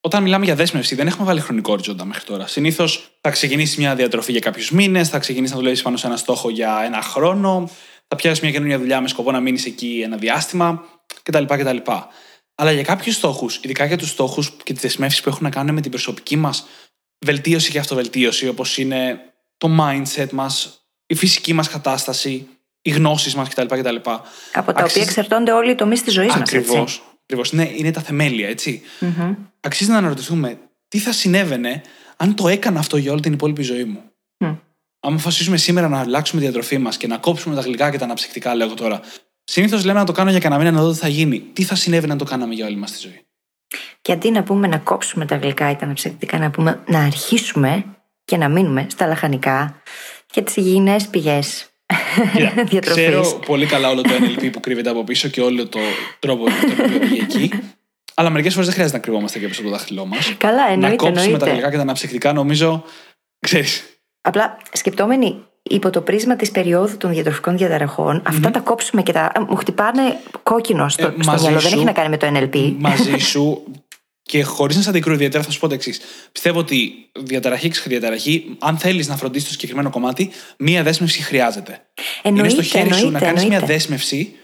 Όταν μιλάμε για δέσμευση, δεν έχουμε βάλει χρονικό οριζόντα μέχρι τώρα. Συνήθως θα ξεκινήσει μια διατροφή για κάποιους μήνες, θα ξεκινήσει να δουλεύεις πάνω σε ένα στόχο για ένα χρόνο, θα πιάσεις μια καινούργια δουλειά με σκοπό να μείνεις εκεί ένα διάστημα κτλ. κτλ. Αλλά για κάποιους στόχους, ειδικά για τους στόχους και τις δεσμεύσεις που έχουν να κάνουν με την προσωπική μας βελτίωση και αυτοβελτίωση, όπως είναι το mindset μας, η φυσική μας κατάσταση, οι γνώσεις μας κτλ. κτλ. Από τα Αξίζει- οποία εξαρτώνται όλοι οι τομείς της ζωής μας. Ακριβώς. Ακριβώς. Είναι, είναι τα θεμέλια, έτσι. Αξίζει να αναρωτηθούμε τι θα συνέβαινε αν το έκανα αυτό για όλη την υπόλοιπη ζωή μου; Μμ. Αν αποφασίσουμε σήμερα να αλλάξουμε τη διατροφή μας και να κόψουμε τα γλυκά και τα αναψυκτικά, λέω εγώ τώρα. Συνήθως λέμε να το κάνω για κανένα μήνα να δω τι θα γίνει. Τι θα συνέβαινε αν το κάναμε για όλη μας τη ζωή; Και αντί να πούμε να κόψουμε τα γλυκά ή τα αναψυκτικά, να πούμε να αρχίσουμε και να μείνουμε στα λαχανικά και τις υγιεινές πηγές Κοίτα, διατροφής. Ξέρω πολύ καλά όλο το NLP που κρύβεται από πίσω και όλο το τρόπο τον οποίο οδηγεί εκεί. Αλλά μερικές φορές δεν χρειάζεται να κρυβόμαστε και πίσω από το δάχτυλό μας. Καλά, Να εννοείται. κόψουμε τα εννοείται. γλυκά και τα αναψυκτικά, νομίζω. Ξέρεις. Απλά σκεπτόμενοι υπό το πρίσμα της περίοδου των διατροφικών διαταραχών, αυτά τα κόψουμε και τα. μου χτυπάνε κόκκινο στο, Ε, στο μαζί μυαλό. Δεν σου. έχει να κάνει με το NLP. μαζί σου και χωρίς να σε αντικρούω ιδιαίτερα, θα σου πω το εξής. Πιστεύω ότι διαταραχή και διαταραχή, αν θέλεις να φροντίσεις το συγκεκριμένο κομμάτι, μία δέσμευση χρειάζεται. Εννοείται, Είναι στο χέρι σου να εννοείται, κάνεις μία εννοείται. δέσμευση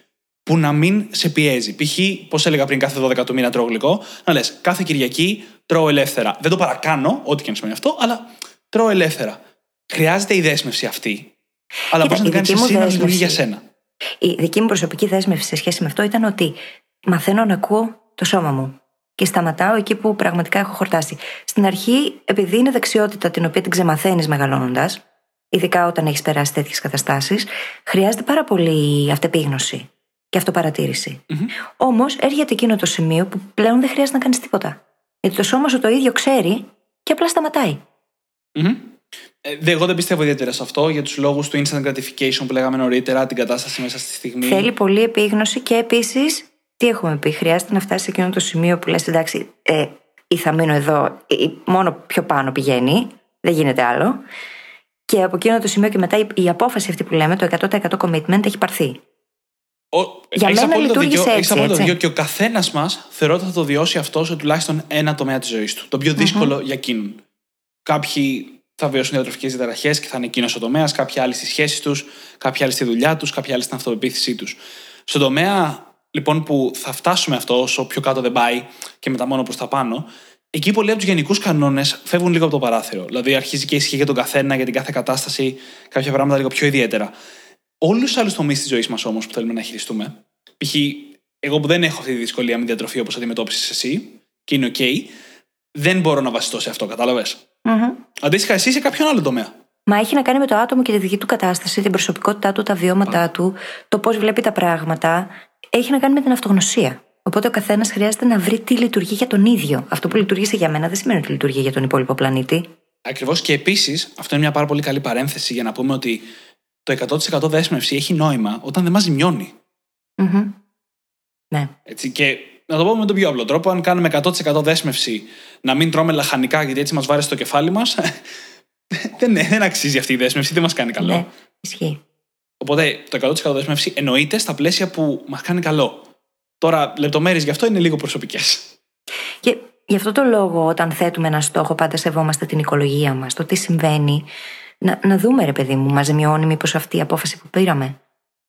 που να μην σε πιέζει. Π.χ., πώς έλεγα πριν, κάθε 12 του μήνα τρώω γλυκό, να λες κάθε Κυριακή τρώω ελεύθερα. Δεν το παρακάνω, ό,τι και αν σημαίνει αυτό, αλλά τρώω ελεύθερα. Χρειάζεται η δέσμευση αυτή. Αλλά Κοίτα, μπορεί να η την κάνεις δική μου εσύ να λειτουργεί για δέσμευση- σένα. Η δική μου προσωπική δέσμευση σε σχέση με αυτό ήταν ότι μαθαίνω να ακούω το σώμα μου. Και σταματάω εκεί που πραγματικά έχω χορτάσει. Στην αρχή, επειδή είναι δεξιότητα την οποία την ξεμαθαίνεις μεγαλώνοντας, ειδικά όταν έχεις περάσει τέτοιες καταστάσεις, χρειάζεται πάρα πολύ αυτεπίγνωση και αυτοπαρατήρηση. Όμως έρχεται εκείνο το σημείο που πλέον δεν χρειάζεται να κάνεις τίποτα. Γιατί το σώμα σου το ίδιο ξέρει και απλά σταματάει. Μμμ. Ε, δε- εγώ δεν πιστεύω ιδιαίτερα σε αυτό για τους λόγους του instant gratification που λέγαμε νωρίτερα, την κατάσταση μέσα στη στιγμή. Θέλει πολύ επίγνωση και επίσης, τι έχουμε πει, χρειάζεται να φτάσει σε εκείνο το σημείο που λες εντάξει, ε, ή θα μείνω εδώ, ή μόνο πιο πάνω πηγαίνει, δεν γίνεται άλλο. Και από εκείνο το σημείο και μετά η, η απόφαση αυτή που λέμε, το 100% commitment, έχει πάρθει. Ο, Για έχεις μένα απόλυτο λειτουργήσε δίκιο, έχεις έτσι, απόλυτο έτσι. δίκιο και ο καθένας μας θεωρώ ότι θα το βιώσει αυτό σε τουλάχιστον ένα τομέα της ζωής του. Το πιο δύσκολο για εκείνον. Κάποιοι θα βιώσουν διατροφικές διαταραχές και θα είναι εκείνος ο τομέας, κάποιοι άλλοι στις σχέσεις τους, κάποιοι άλλοι στη δουλειά τους, κάποιοι άλλοι στην αυτοπεποίθησή τους. Στον τομέα λοιπόν που θα φτάσουμε αυτό, όσο πιο κάτω δεν πάει και μετά μόνο προς τα πάνω, εκεί πολλοί από τους γενικούς κανόνες φεύγουν λίγο από το παράθυρο. Δηλαδή αρχίζει και ισχύει για τον καθένα, για την κάθε κατάσταση, κάποια πράγματα λίγο πιο ιδιαίτερα. Όλους τους άλλους τομείς της ζωής μας όμως που θέλουμε να χειριστούμε, π.χ. εγώ που δεν έχω αυτή τη δυσκολία με διατροφή όπως αντιμετώπισες εσύ, και είναι OK, δεν μπορώ να βασιστώ σε αυτό, κατάλαβες; Μμμ. Αντίστοιχα, εσύ σε κάποιον άλλο τομέα. Μα έχει να κάνει με το άτομο και τη δική του κατάσταση, την προσωπικότητά του, τα βιώματά του, το πώς βλέπει τα πράγματα. Έχει να κάνει με την αυτογνωσία. Οπότε ο καθένας χρειάζεται να βρει τι λειτουργεί για τον ίδιο. Αυτό που λειτουργήσε για μένα δεν σημαίνει ότι λειτουργεί για τον υπόλοιπο πλανήτη. Ακριβώς. Και επίσης, αυτό είναι μια πάρα πολύ καλή παρένθεση για να πούμε ότι το 100% δέσμευση έχει νόημα όταν δεν μας ζημιώνει. Μμμ. Ναι. Έτσι, και να το πω με τον πιο απλό τρόπο, αν κάνουμε 100% δέσμευση να μην τρώμε λαχανικά γιατί έτσι μας βάρεσε στο κεφάλι μας, δεν, δεν αξίζει αυτή η δέσμευση, δεν μας κάνει καλό. Ναι. Ισχύει. Οπότε το 100% δέσμευση εννοείται στα πλαίσια που μας κάνει καλό. Τώρα, λεπτομέρειες γι' αυτό είναι λίγο προσωπικές. Και γι' αυτό το λόγο, όταν θέτουμε ένα στόχο, πάντα σεβόμαστε την οικολογία μας, το τι συμβαίνει. Να, να δούμε, ρε παιδί μου, μας ζημιώνει μήπως αυτή η απόφαση που πήραμε.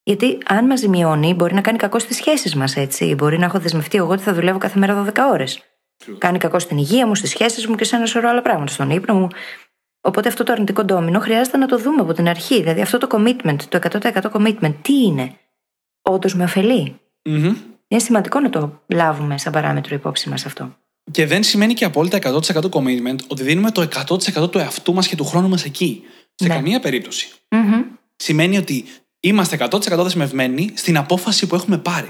Γιατί αν μας ζημιώνει, μπορεί να κάνει κακό στις σχέσεις μας, έτσι. Μπορεί να έχω δεσμευτεί εγώ ότι θα δουλεύω κάθε μέρα 12 ώρες. Κάνει κακό στην υγεία μου, στις σχέσεις μου και σε ένα σωρό άλλα πράγματα, στον ύπνο μου. Οπότε αυτό το αρνητικό ντόμινο χρειάζεται να το δούμε από την αρχή. Δηλαδή αυτό το commitment, το 100% commitment, τι είναι; Όντως με ωφελεί; Μμμ. Είναι σημαντικό να το λάβουμε σαν παράμετρο υπόψη μας αυτό. Και δεν σημαίνει και απόλυτα 100% commitment ότι δίνουμε το 100% του εαυτού μας και του χρόνου μας εκεί. Σε Ναι. καμία περίπτωση. Μμμ. Σημαίνει ότι είμαστε 100% δεσμευμένοι στην απόφαση που έχουμε πάρει.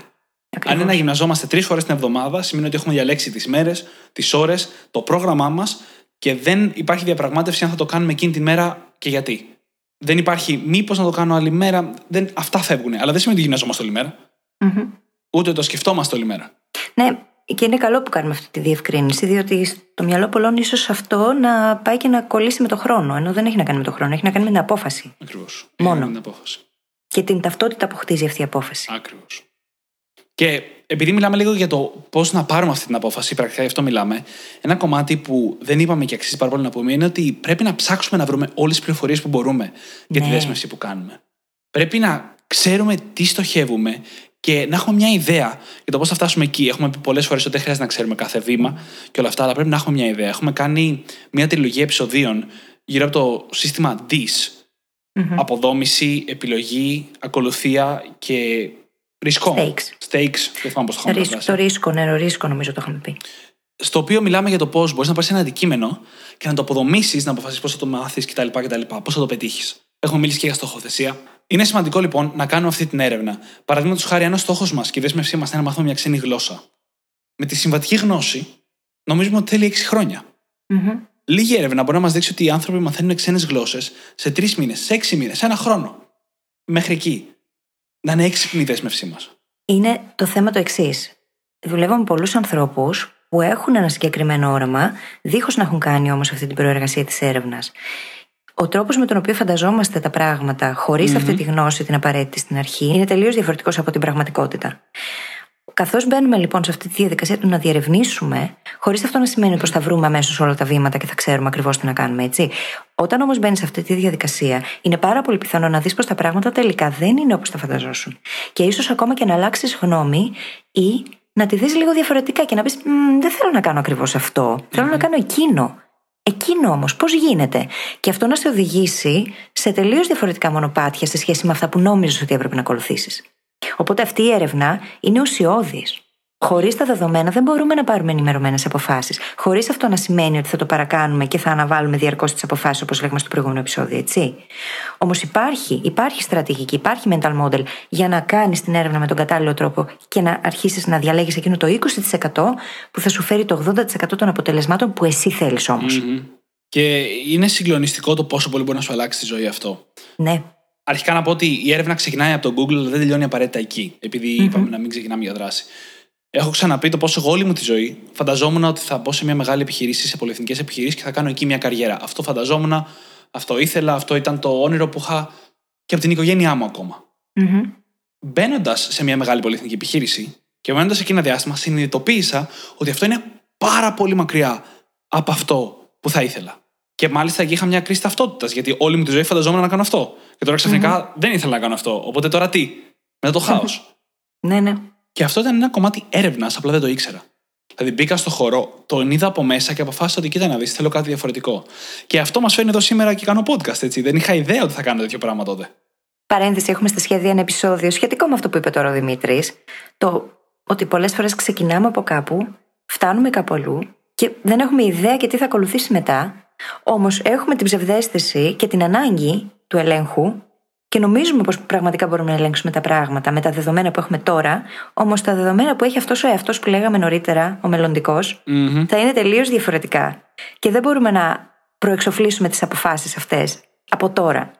Ακριβώς. Αν είναι να γυμναζόμαστε τρεις φορές την εβδομάδα, σημαίνει ότι έχουμε διαλέξει τις μέρες, τις ώρες, το πρόγραμμά μας και δεν υπάρχει διαπραγμάτευση αν θα το κάνουμε εκείνη τη μέρα και γιατί. Δεν υπάρχει μήπως να το κάνω άλλη μέρα. Δεν, αυτά φεύγουν. Αλλά δεν σημαίνει ότι γυμναζόμαστε όλη μέρα. Μμμ. Ούτε το σκεφτόμαστε όλη μέρα. Ναι, και είναι καλό που κάνουμε αυτή τη διευκρίνηση, διότι στο μυαλό πολλών ίσως αυτό να πάει και να κολλήσει με το χρόνο. Ενώ δεν έχει να κάνει με το χρόνο, έχει να κάνει με την απόφαση. Ακριβώς. Μόνο. την απόφαση. Και την ταυτότητα που χτίζει αυτή η απόφαση. Ακριβώς. Και επειδή μιλάμε λίγο για το πώς να πάρουμε αυτή την απόφαση, πρακτικά γι' αυτό μιλάμε, ένα κομμάτι που δεν είπαμε και αξίζει πάρα πολύ να πούμε είναι ότι πρέπει να ψάξουμε να βρούμε όλες τις πληροφορίες που μπορούμε για τη Ναι. δέσμευση που κάνουμε. Πρέπει να ξέρουμε τι στοχεύουμε και να έχουμε μια ιδέα για το πώς θα φτάσουμε εκεί. Έχουμε πει πολλές φορές ότι δεν χρειάζεται να ξέρουμε κάθε βήμα και όλα αυτά, αλλά πρέπει να έχουμε μια ιδέα. Έχουμε κάνει μια τριλογία επεισοδίων γύρω από το σύστημα DIS. Αποδόμηση, επιλογή, ακολουθία και ρισκό. Stakes. Stakes. Δεν θυμάμαι πώς το είχαμε Το ρίσκο, νερορίσκο νομίζω το είχαμε πει. Στο οποίο μιλάμε για το πώς μπορείς να πάρεις ένα αντικείμενο και να το αποδομήσεις, να αποφασίσεις πώς θα το μάθεις κτλ. κτλ πώς θα το πετύχεις. Έχουμε μιλήσει και για στοχοθεσία. Είναι σημαντικό λοιπόν να κάνουμε αυτή την έρευνα. Παραδείγματος χάρη, αν ο στόχος μας και η δέσμευσή μας είναι να μάθουμε μια ξένη γλώσσα. Με τη συμβατική γνώση, νομίζουμε ότι θέλει 6 χρόνια. Mm-hmm. Λίγη έρευνα μπορεί να μας δείξει ότι οι άνθρωποι μαθαίνουν ξένες γλώσσες σε 3 μήνες, σε 6 μήνες, σε ένα χρόνο. Μέχρι εκεί. Να είναι έξυπνη η δέσμευσή μας. Είναι το θέμα το εξής. Δουλεύω με πολλούς ανθρώπους που έχουν ένα συγκεκριμένο όραμα, δίχως να έχουν κάνει όμως αυτή την προεργασία της έρευνας. Ο τρόπος με τον οποίο φανταζόμαστε τα πράγματα, αυτή τη γνώση, την απαραίτητη στην αρχή, είναι τελείως διαφορετικός από την πραγματικότητα. Καθώς μπαίνουμε λοιπόν σε αυτή τη διαδικασία του να διερευνήσουμε, χωρίς αυτό να σημαίνει πως θα βρούμε αμέσως όλα τα βήματα και θα ξέρουμε ακριβώς τι να κάνουμε, έτσι. Όταν όμως μπαίνεις σε αυτή τη διαδικασία, είναι πάρα πολύ πιθανό να δεις πως τα πράγματα τελικά δεν είναι όπως τα φανταζόσουν. Και ίσως ακόμα και να αλλάξεις γνώμη ή να τη δεις λίγο διαφορετικά και να πεις: Δεν θέλω να κάνω ακριβώς αυτό. Θέλω να κάνω εκείνο. Εκείνο όμως, πώς γίνεται; Και αυτό να σε οδηγήσει σε τελείως διαφορετικά μονοπάτια σε σχέση με αυτά που νόμιζες ότι έπρεπε να ακολουθήσεις. Οπότε αυτή η έρευνα είναι ουσιώδης. Χωρίς τα δεδομένα δεν μπορούμε να πάρουμε ενημερωμένες αποφάσεις. Χωρίς αυτό να σημαίνει ότι θα το παρακάνουμε και θα αναβάλουμε διαρκώς τις αποφάσεις, όπως λέγαμε στο προηγούμενο επεισόδιο, έτσι. Όμως υπάρχει, υπάρχει στρατηγική, υπάρχει mental model για να κάνεις την έρευνα με τον κατάλληλο τρόπο και να αρχίσεις να διαλέγεις εκείνο το 20% που θα σου φέρει το 80% των αποτελεσμάτων που εσύ θέλεις όμως. Mm-hmm. Και είναι συγκλονιστικό το πόσο πολύ μπορεί να σου αλλάξει τη ζωή αυτό. Ναι. Αρχικά να πω ότι η έρευνα ξεκινάει από το Google, αλλά δεν τελειώνει απαραίτητα εκεί. Επειδή mm-hmm. είπαμε να μην ξεκινάμε για δράση. Έχω ξαναπεί το πόσο εγώ όλη μου τη ζωή φανταζόμουν ότι θα μπω σε μια μεγάλη επιχειρήση, σε πολυεθνικές επιχειρήσεις και θα κάνω εκεί μια καριέρα. Αυτό φανταζόμουν, αυτό ήθελα, αυτό ήταν το όνειρο που είχα και από την οικογένειά μου ακόμα. Mm-hmm. Μπαίνοντας σε μια μεγάλη πολυεθνική επιχείρηση και μένοντα εκεί ένα διάστημα, συνειδητοποίησα ότι αυτό είναι πάρα πολύ μακριά από αυτό που θα ήθελα. Και μάλιστα εκεί είχα μια κρίση ταυτότητας, γιατί όλη μου τη ζωή φανταζόμουν να κάνω αυτό. Και τώρα ξαφνικά δεν ήθελα να κάνω αυτό. Οπότε τώρα τι, μετά το χάος. ναι, ναι. Και αυτό ήταν ένα κομμάτι έρευνας, απλά δεν το ήξερα. Δηλαδή μπήκα στο χορό, τον είδα από μέσα και αποφάσισα ότι κοίτα να δεις, θέλω κάτι διαφορετικό. Και αυτό μας φέρνει εδώ σήμερα και κάνω podcast, έτσι. Δεν είχα ιδέα ότι θα κάνω τέτοιο πράγμα τότε. Παρένθεση, έχουμε στα σχέδια ένα επεισόδιο σχετικό με αυτό που είπε τώρα ο Δημήτρης. Το ότι πολλές φορές ξεκινάμε από κάπου, φτάνουμε κάπου αλλού και δεν έχουμε ιδέα και τι θα ακολουθήσει μετά. Όμως έχουμε την ψευδέστηση και την ανάγκη του ελέγχου και νομίζουμε πως πραγματικά μπορούμε να ελέγξουμε τα πράγματα με τα δεδομένα που έχουμε τώρα, όμως τα δεδομένα που έχει αυτός ο εαυτός που λέγαμε νωρίτερα, ο μελλοντικο θα είναι τελείως διαφορετικά. Και δεν μπορούμε να προεξοφλήσουμε τις αποφάσεις αυτές από τώρα.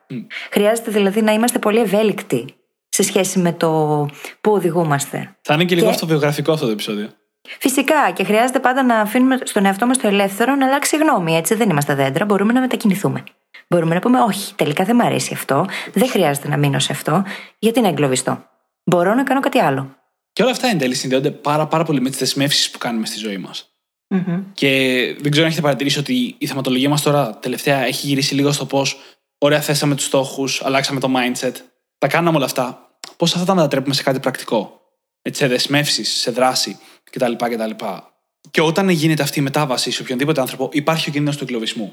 Χρειάζεται δηλαδή να είμαστε πολύ ευέλικτοι σε σχέση με το πού οδηγούμαστε. Θα είναι και λίγο και... αυτοβιογραφικό αυτό το επεισόδιο. Φυσικά και χρειάζεται πάντα να αφήνουμε στον εαυτό μας το ελεύθερο να αλλάξει γνώμη. Έτσι δεν είμαστε δέντρα, μπορούμε να μετακινηθούμε. Μπορούμε να πούμε, Όχι, τελικά δεν μου αρέσει αυτό, δεν χρειάζεται να μείνω σε αυτό, γιατί να εγκλωβιστώ. Μπορώ να κάνω κάτι άλλο. Και όλα αυτά εν τέλει συνδέονται πάρα, πάρα πολύ με τις δεσμεύσεις που κάνουμε στη ζωή μας. Mm-hmm. Και δεν ξέρω αν έχετε παρατηρήσει ότι η θεματολογία μας τώρα τελευταία έχει γυρίσει λίγο στο πώς ωραία θέσαμε τους στόχους, αλλάξαμε το mindset, τα κάναμε όλα αυτά. Πώς αυτά τα μετατρέπουμε σε κάτι πρακτικό; Έτσι, σε δεσμεύσεις, σε δράση; Κτλ. κτλ. Και όταν γίνεται αυτή η μετάβαση σε οποιονδήποτε άνθρωπο, υπάρχει ο κίνδυνος του εγκλωβισμού.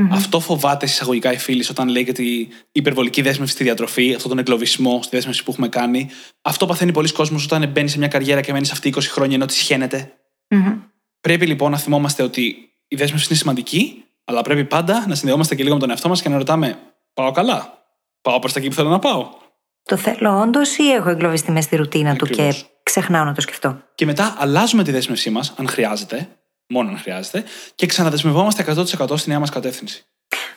Mm-hmm. Αυτό φοβάται εισαγωγικά η φίλη όταν λέει για την υπερβολική δέσμευση στη διατροφή, αυτόν τον εγκλωβισμό στη δέσμευση που έχουμε κάνει. Αυτό παθαίνει πολλοί κόσμος όταν μπαίνει σε μια καριέρα και μένεις σε αυτή 20 χρόνια ενώ της σχαίνεται. Mm-hmm. Πρέπει λοιπόν να θυμόμαστε ότι η δέσμευση είναι σημαντική, αλλά πρέπει πάντα να συνδεόμαστε και λίγο με τον εαυτό μας και να ρωτάμε: Πάω καλά; Πάω προς τα εκεί που θέλω να πάω; Το θέλω όντως ή έχω εγκλωβιστεί μέσα στη ρουτίνα του και ξεχνάω να το σκεφτώ. Και μετά αλλάζουμε τη δέσμευσή μας, αν χρειάζεται, μόνο αν χρειάζεται, και ξαναδεσμευόμαστε 100% στη νέα μας κατεύθυνση.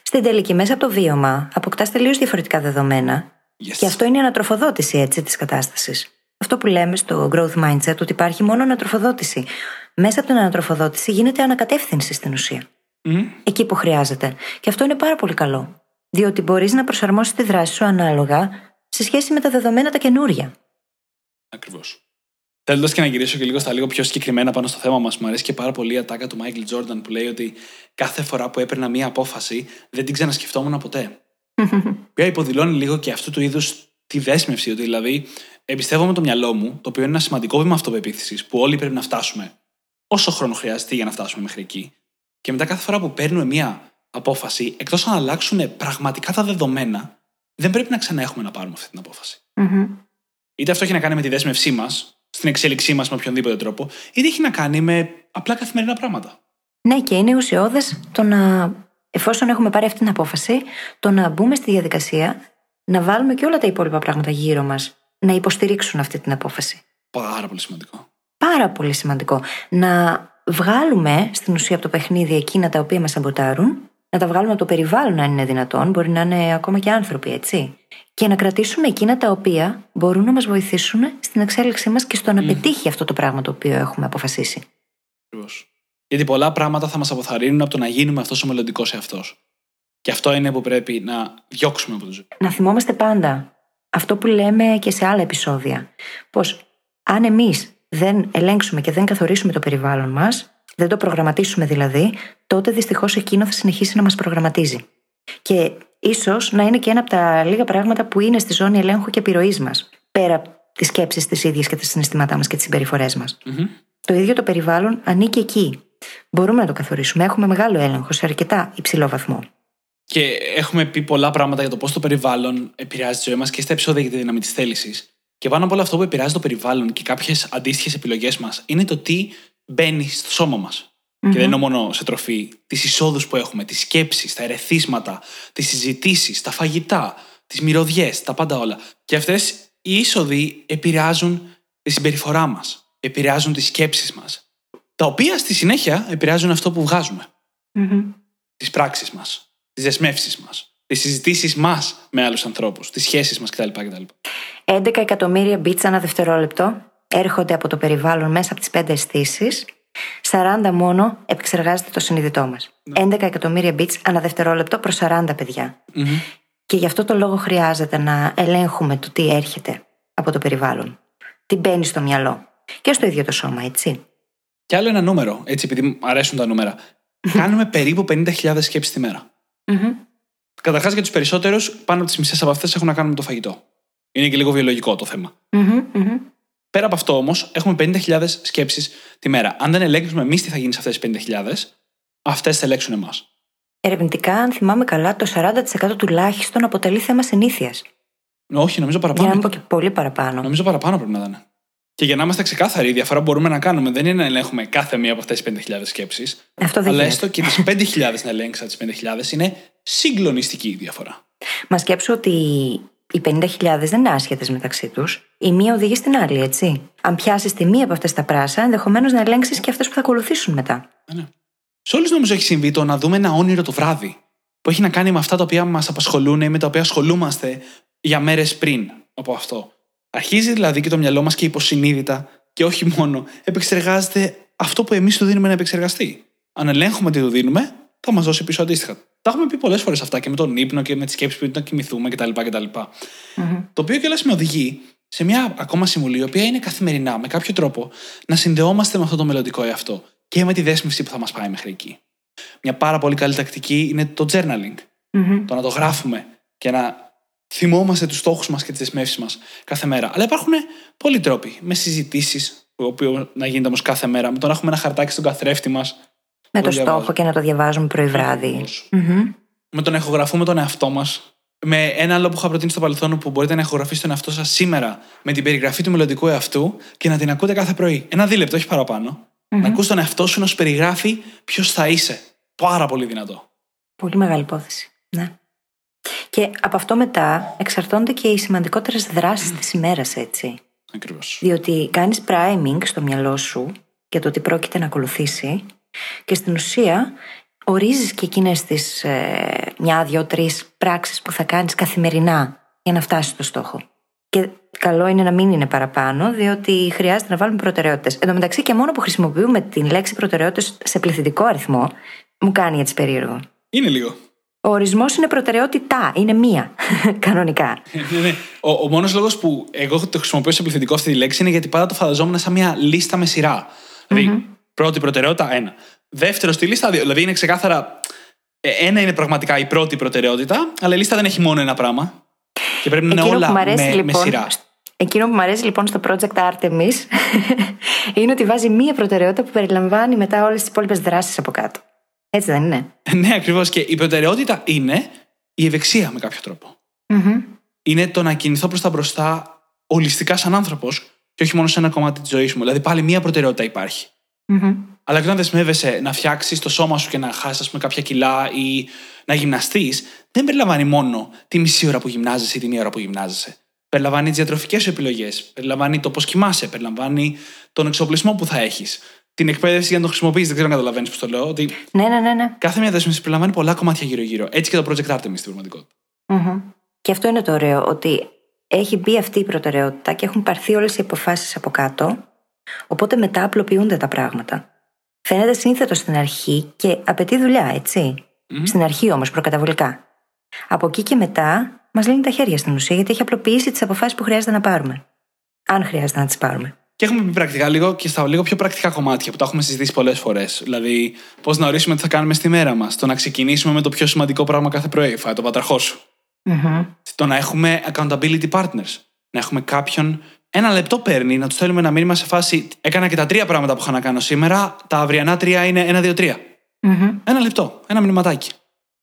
Στην τελική, μέσα από το βίωμα, αποκτάς τελείως διαφορετικά δεδομένα. Yes. Και αυτό είναι η ανατροφοδότηση έτσι της κατάστασης. Αυτό που λέμε στο growth mindset, ότι υπάρχει μόνο ανατροφοδότηση. Μέσα από την ανατροφοδότηση γίνεται ανακατεύθυνση στην ουσία. Mm. Εκεί που χρειάζεται. Και αυτό είναι πάρα πολύ καλό. Διότι μπορείς να προσαρμόσεις τη δράση σου ανάλογα σε σχέση με τα δεδομένα τα καινούρια. Ακριβώς. Θέλοντα και να γυρίσω και λίγο στα λίγο πιο συγκεκριμένα πάνω στο θέμα μας, μου αρέσει και πάρα πολύ η ατάκα του Μάικλ Τζόρνταν που λέει ότι κάθε φορά που έπαιρνα μία απόφαση δεν την ξανασκεφτόμουν ποτέ. Ποια υποδηλώνει λίγο και αυτού του είδους τη δέσμευση, ότι δηλαδή εμπιστεύομαι το μυαλό μου, το οποίο είναι ένα σημαντικό βήμα αυτοπεποίθησης που όλοι πρέπει να φτάσουμε όσο χρόνο χρειάζεται για να φτάσουμε μέχρι εκεί. Και μετά κάθε φορά που παίρνουμε μία απόφαση, εκτός αν αλλάξουν πραγματικά τα δεδομένα, δεν πρέπει να ξαναέχουμε να πάρουμε αυτή την απόφαση. Μμμ. Είτε αυτό έχει να κάνει με τη δέσμευσή μας, στην εξέλιξή μας με οποιονδήποτε τρόπο, είτε έχει να κάνει με απλά καθημερινά πράγματα. Ναι, και είναι ουσιώδες το να, εφόσον έχουμε πάρει αυτή την απόφαση, το να μπούμε στη διαδικασία να βάλουμε και όλα τα υπόλοιπα πράγματα γύρω μας να υποστηρίξουν αυτή την απόφαση. Πάρα πολύ σημαντικό. Πάρα πολύ σημαντικό. Να βγάλουμε στην ουσία από το παιχνίδι εκείνα τα οποία μας σαμποτάρουν, να τα βγάλουμε από το περιβάλλον αν είναι δυνατόν, μπορεί να είναι ακόμα και άνθρωποι, έτσι. Και να κρατήσουμε εκείνα τα οποία μπορούν να μας βοηθήσουν στην εξέλιξή μας και στο να πετύχει αυτό το πράγμα το οποίο έχουμε αποφασίσει. Ακριβώς. Γιατί πολλά πράγματα θα μας αποθαρρύνουν από το να γίνουμε αυτός ο μελλοντικός εαυτός. Και αυτό είναι που πρέπει να διώξουμε από τη ζωή. να θυμόμαστε πάντα αυτό που λέμε και σε άλλα επεισόδια. Πως αν εμείς δεν ελέγξουμε και δεν καθορίσουμε το περιβάλλον μας, δεν το προγραμματίσουμε δηλαδή, τότε δυστυχώς εκείνο θα συνεχίσει να μας προγραμματίζει. Και ίσως να είναι και ένα από τα λίγα πράγματα που είναι στη ζώνη ελέγχου και επιρροής μας, πέρα από τις σκέψεις τις ίδιες και τα συναισθήματά μας και τις συμπεριφορές μας. Μμμ. Το ίδιο το περιβάλλον ανήκει εκεί. Μπορούμε να το καθορίσουμε. Έχουμε μεγάλο έλεγχο σε αρκετά υψηλό βαθμό. Και έχουμε πει πολλά πράγματα για το πώς το περιβάλλον επηρεάζει τη ζωή μας και στα επεισόδια για τη δύναμη της θέλησης. Και πάνω από όλο αυτό που επηρεάζει το περιβάλλον και κάποιες αντίστοιχες επιλογές μας είναι το τι μπαίνει στο σώμα μας. Και δεν είναι μόνο σε τροφή. Τις εισόδους που έχουμε, τις σκέψεις, τα ερεθίσματα, τις συζητήσεις, τα φαγητά, τις μυρωδιές, τα πάντα όλα. Και αυτές οι είσοδοι επηρεάζουν τη συμπεριφορά μας. Επηρεάζουν τις σκέψεις μας. Τα οποία στη συνέχεια επηρεάζουν αυτό που βγάζουμε. Τις πράξεις μας, τις δεσμεύσεις μας, τις συζητήσεις μας με άλλους ανθρώπους, τις σχέσεις μας κτλ. κτλ. 11 εκατομμύρια μπίτσα ανά δευτερόλεπτο έρχονται από το περιβάλλον μέσα από τις πέντε αισθήσεις. 40 μόνο επεξεργάζεται το συνειδητό μας. 11 εκατομμύρια bits ανά δευτερόλεπτο προς 40 παιδιά. Μμμ. Και γι' αυτό το λόγο χρειάζεται να ελέγχουμε το τι έρχεται από το περιβάλλον. Τι μπαίνει στο μυαλό. Και στο ίδιο το σώμα, έτσι. Και άλλο ένα νούμερο, έτσι επειδή μου αρέσουν τα νούμερα. Κάνουμε περίπου 50.000 σκέψεις τη μέρα. Μμμ. Καταρχάς για τους περισσότερους, πάνω από τις μισές από αυτές έχουν να κάνουν με το φαγητό. Είναι και λίγο βιολογικό το θέμα. Μμμ, μμμ. Πέρα από αυτό όμως, έχουμε 50.000 σκέψεις τη μέρα. Αν δεν ελέγξουμε εμείς τι θα γίνει σε αυτές τις 50.000, αυτές θα ελέγξουν εμάς. Ερευνητικά, αν θυμάμαι καλά, το 40% τουλάχιστον αποτελεί θέμα συνήθειας. Όχι, νομίζω Για παραπάνω. να μην πω και πολύ παραπάνω. Νομίζω παραπάνω πρέπει να ήταν. Και για να είμαστε ξεκάθαροι, η διαφορά που μπορούμε να κάνουμε δεν είναι να ελέγχουμε κάθε μία από αυτές τις 5.000 σκέψεις. Αυτό δεν Αλλά γίνεται. έστω και τις 5.000 να ελέγξει από τι 5.000 είναι συγκλονιστική η διαφορά. Μα σκέψω ότι οι 50.000 δεν είναι άσχετες μεταξύ τους. Η μία οδηγεί στην άλλη, έτσι. Αν πιάσεις τη μία από αυτές τα πράσα, ενδεχομένως να ελέγξεις και αυτές που θα ακολουθήσουν μετά. Ε, ναι. Σε όλους νομίζω έχει συμβεί το να δούμε ένα όνειρο το βράδυ. Που έχει να κάνει με αυτά τα οποία μας απασχολούν ή με τα οποία ασχολούμαστε για μέρες πριν από αυτό. Αρχίζει δηλαδή και το μυαλό μας και υποσυνείδητα και όχι μόνο επεξεργάζεται αυτό που εμείς του δίνουμε να επεξεργαστεί. Αν ελέγχουμε τι του δίνουμε, θα μας δώσει πίσω αντίστοιχα. Τα έχουμε πει πολλές φορές αυτά και με τον ύπνο και με τις σκέψεις που είναι να κοιμηθούμε κτλ. κτλ. Το οποίο κιόλα με οδηγεί σε μια ακόμα συμβουλή, η οποία είναι καθημερινά, με κάποιο τρόπο, να συνδεόμαστε με αυτό το μελλοντικό εαυτό και με τη δέσμευση που θα μας πάει μέχρι εκεί. Μια πάρα πολύ καλή τακτική είναι το journaling. Μμμ. Το να το γράφουμε και να θυμόμαστε τους στόχους μας και τις δεσμεύσεις μας κάθε μέρα. Αλλά υπάρχουν πολλοί τρόποι. Με συζητήσεις, το οποίος να γίνεται όμως κάθε μέρα, με το να έχουμε ένα χαρτάκι στον καθρέφτη μας. Με το διαβάζω. στόχο και να το διαβάζουμε πρωί-βράδυ. Μμμ. Με το να ηχογραφούμε τον εαυτό μας. Με ένα άλλο που είχα προτείνει στο παρελθόν που μπορείτε να ηχογραφήσετε τον εαυτό σας σήμερα με την περιγραφή του μελλοντικού εαυτού και να την ακούτε κάθε πρωί. Ένα δίλεπτο, όχι παραπάνω. Να ακούς τον εαυτό σου να σου περιγράφει ποιος θα είσαι. Πάρα πολύ δυνατό. Πολύ μεγάλη υπόθεση. Ναι. Και από αυτό μετά εξαρτώνται και οι σημαντικότερες δράσεις της ημέρας, έτσι. Ακριβώς. Διότι κάνεις priming στο μυαλό σου για το τι πρόκειται να ακολουθήσει και στην ουσία ορίζεις και εκείνες τις ε, μια, δύο, τρεις πράξεις που θα κάνεις καθημερινά για να φτάσεις στο στόχο. Και καλό είναι να μην είναι παραπάνω, διότι χρειάζεται να βάλουμε προτεραιότητες. Εν τω μεταξύ, και μόνο που χρησιμοποιούμε την λέξη προτεραιότητες σε πληθυντικό αριθμό, μου κάνει έτσι περίεργο. Είναι λίγο. Ο ορισμός είναι προτεραιότητα, είναι μία, κανονικά. ναι, ναι. Ο, ο μόνος λόγος που εγώ το χρησιμοποιώ σε πληθυντικό αυτή τη λέξη είναι γιατί πάντα το φανταζόμουν σαν μια λίστα με σειρά. Δηλαδή, πρώτη προτεραιότητα, ένα. Δεύτερο στη λίστα, δύο. Δηλαδή είναι ξεκάθαρα. ε, Ένα είναι πραγματικά η πρώτη προτεραιότητα, αλλά η λίστα δεν έχει μόνο ένα πράγμα. Και πρέπει να είναι Εκείνο όλα που μου αρέσει, με, με λοιπόν, σειρά. Εκείνο που μου αρέσει λοιπόν στο project Artemis είναι ότι βάζει μία προτεραιότητα που περιλαμβάνει μετά όλες τις υπόλοιπες δράσεις από κάτω. Έτσι δεν είναι; Ναι, ακριβώς. Και η προτεραιότητα είναι η ευεξία με κάποιο τρόπο. είναι το να κινηθώ προς τα μπροστά ολιστικά σαν άνθρωπος και όχι μόνο σε ένα κομμάτι της ζωής μου. Δηλαδή πάλι μία προτεραιότητα υπάρχει. Αλλά και όταν δεσμεύεσαι να φτιάξεις το σώμα σου και να χάσεις κάποια κιλά ή να γυμναστείς, δεν περιλαμβάνει μόνο τη μισή ώρα που γυμνάζεσαι ή την ώρα που γυμνάζεσαι. Περιλαμβάνει τις διατροφικές σου επιλογές, περιλαμβάνει το πώς κοιμάσαι, περιλαμβάνει τον εξοπλισμό που θα έχεις, την εκπαίδευση για να το χρησιμοποιήσει. Δεν ξέρω αν καταλαβαίνεις πώς το λέω. Ότι Ναι, ναι, ναι. ναι. κάθε μια δέσμευση περιλαμβάνει πολλά κομμάτια γύρω-γύρω. Έτσι και το Project Artemis στην πραγματικότητα. Μμμ. Και αυτό είναι το ωραίο, ότι έχει μπει αυτή η προτεραιότητα και έχουν πάρθει όλες οι αποφάσεις από κάτω. Οπότε μετά απλοποιούνται τα πράγματα. Φαίνεται σύνθετο στην αρχή και απαιτεί δουλειά, έτσι. Στην αρχή όμως, προκαταβολικά. Από εκεί και μετά, μας λύνει τα χέρια στην ουσία, γιατί έχει απλοποιήσει τις αποφάσεις που χρειάζεται να πάρουμε. Αν χρειάζεται να τις πάρουμε. Και έχουμε πει πρακτικά λίγο και στα λίγο πιο πρακτικά κομμάτια που τα έχουμε συζητήσει πολλές φορές. Δηλαδή, πώς να ορίσουμε τι θα κάνουμε στη μέρα μας. Το να ξεκινήσουμε με το πιο σημαντικό πράγμα κάθε πρωί, φάει το πατραχό σου. Μμμ. Το να έχουμε accountability partners. Να έχουμε κάποιον. Ένα λεπτό παίρνει να του στέλνουμε ένα μήνυμα σε φάση. Έκανα και τα τρία πράγματα που είχα να κάνω σήμερα. Τα αυριανά τρία είναι ένα, δύο, τρία. Μμμ. Ένα λεπτό. Ένα μηνυματάκι.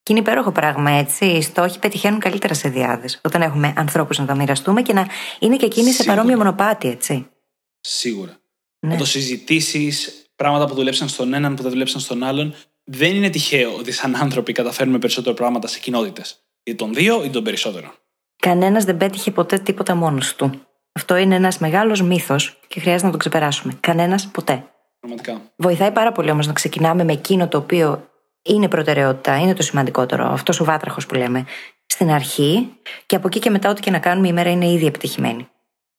Και είναι υπέροχο πράγμα, έτσι. Οι στόχοι πετυχαίνουν καλύτερα σε διάδες. Όταν έχουμε ανθρώπους να τα μοιραστούμε και να είναι και εκείνοι σε Σίγουρα. παρόμοιο μονοπάτι, έτσι. Σίγουρα. Ναι. Να το συζητήσεις, πράγματα που δουλέψαν στον έναν, που δεν δουλέψαν στον άλλον. Δεν είναι τυχαίο ότι σαν άνθρωποι καταφέρνουμε περισσότερα πράγματα σε κοινότητες. Ή των δύο ή των περισσότερων. Κανένας δεν πέτυχε ποτέ τίποτα μόνος του. Αυτό είναι ένας μεγάλος μύθος και χρειάζεται να το ξεπεράσουμε. Κανένας ποτέ. Πραγματικά. Βοηθάει πάρα πολύ όμως να ξεκινάμε με εκείνο το οποίο είναι προτεραιότητα, είναι το σημαντικότερο, αυτός ο βάτραχος που λέμε, στην αρχή και από εκεί και μετά, ό,τι και να κάνουμε, η μέρα είναι ήδη επιτυχημένη.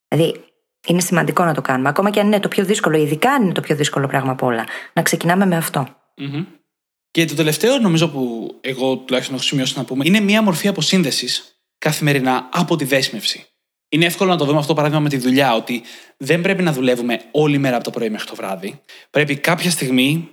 Δηλαδή, είναι σημαντικό να το κάνουμε, ακόμα και αν είναι το πιο δύσκολο, ειδικά αν είναι το πιο δύσκολο πράγμα από όλα. Να ξεκινάμε με αυτό. Μμμ. Και το τελευταίο, νομίζω που εγώ τουλάχιστον έχω σημειώσει να πούμε, είναι μια μορφή αποσύνδεσης καθημερινά από τη δέσμευση. Είναι εύκολο να το δούμε αυτό παράδειγμα με τη δουλειά, ότι δεν πρέπει να δουλεύουμε όλη μέρα από το πρωί μέχρι το βράδυ. Πρέπει κάποια στιγμή,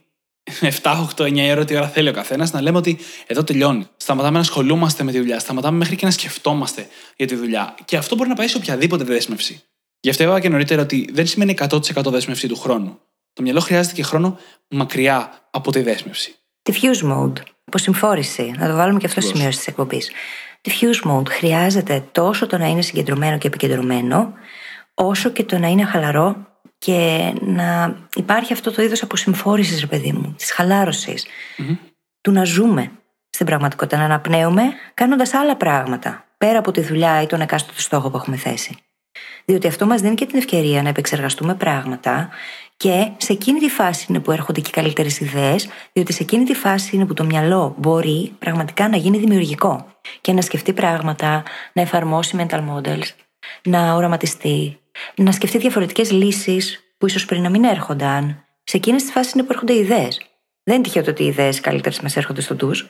7, 8, 9 ώρα, τι ώρα θέλει ο καθένας, να λέμε ότι εδώ τελειώνει. Σταματάμε να ασχολούμαστε με τη δουλειά, σταματάμε μέχρι και να σκεφτόμαστε για τη δουλειά. Και αυτό μπορεί να πάει σε οποιαδήποτε δέσμευση. Γι' αυτό είπα και νωρίτερα ότι δεν σημαίνει 100% δέσμευση του χρόνου. Το μυαλό χρειάζεται και χρόνο μακριά από τη δέσμευση. Diffuse mode, αποσυμφόρηση. Να το βάλουμε και αυτό Ακριβώς. σημείο της εκπομπής. Diffuse mode χρειάζεται τόσο το να είναι συγκεντρωμένο και επικεντρωμένο, όσο και το να είναι χαλαρό και να υπάρχει αυτό το είδος αποσυμφόρησης, ρε παιδί μου, της χαλάρωσης. Του να ζούμε στην πραγματικότητα, να αναπνέουμε κάνοντας άλλα πράγματα, πέρα από τη δουλειά ή τον εκάστοτε στόχο που έχουμε θέσει. Διότι αυτό μας δίνει και την ευκαιρία να επεξεργαστούμε πράγματα και σε εκείνη τη φάση είναι που έρχονται και οι καλύτερες ιδέες, διότι σε εκείνη τη φάση είναι που το μυαλό μπορεί πραγματικά να γίνει δημιουργικό και να σκεφτεί πράγματα, να εφαρμόσει mental models, να οραματιστεί, να σκεφτεί διαφορετικές λύσεις που ίσως πριν να μην έρχονταν. Σε εκείνες τις φάσεις είναι που έρχονται οι ιδέες. Δεν είναι τυχαίο το ότι οι ιδέες καλύτερες μας έρχονται στο ντουζ.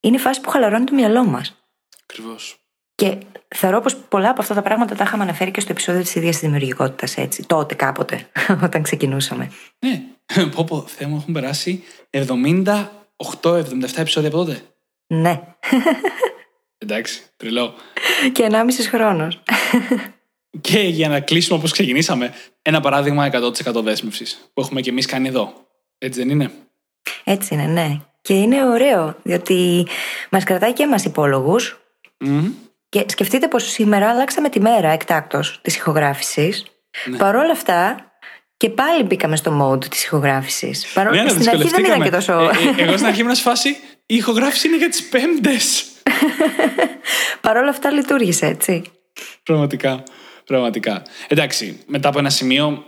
Είναι η φάση που χαλαρώνει το μυαλό μας. Ακριβώς. Και θεωρώ πως πολλά από αυτά τα πράγματα τα είχαμε αναφέρει και στο επεισόδιο της ίδιας δημιουργικότητας, έτσι. Τότε κάποτε, όταν ξεκινούσαμε. Ναι. Πω πω, Θεέ μου, έχουν περάσει 78-77 επεισόδια από τότε. Ναι. Εντάξει, τρελό. και 1,5 χρόνος. Και για να κλείσουμε όπως ξεκινήσαμε, ένα παράδειγμα 100% δέσμευσης που έχουμε και εμείς κάνει εδώ. Έτσι δεν είναι; Έτσι είναι, ναι. Και είναι ωραίο, διότι μας κρατάει και εμάς υπόλογους. Μμμ. Και σκεφτείτε πως σήμερα αλλάξαμε τη μέρα εκτάκτο της ηχογράφησης. Ναι. Παρ' όλα αυτά, και πάλι μπήκαμε στο mode της ηχογράφησης. Παρόλο Ναι, που ναι, στην αρχή δεν ήταν δυσκολευτήκαμε. και τόσο. Ε, ε, εγώ στην αρχή ήμουν σε φάση. Η ηχογράφηση είναι για τις Πέμπτες. Παρ' όλα αυτά λειτουργήσε, έτσι. Πραγματικά. Πραγματικά. Εντάξει, μετά από ένα σημείο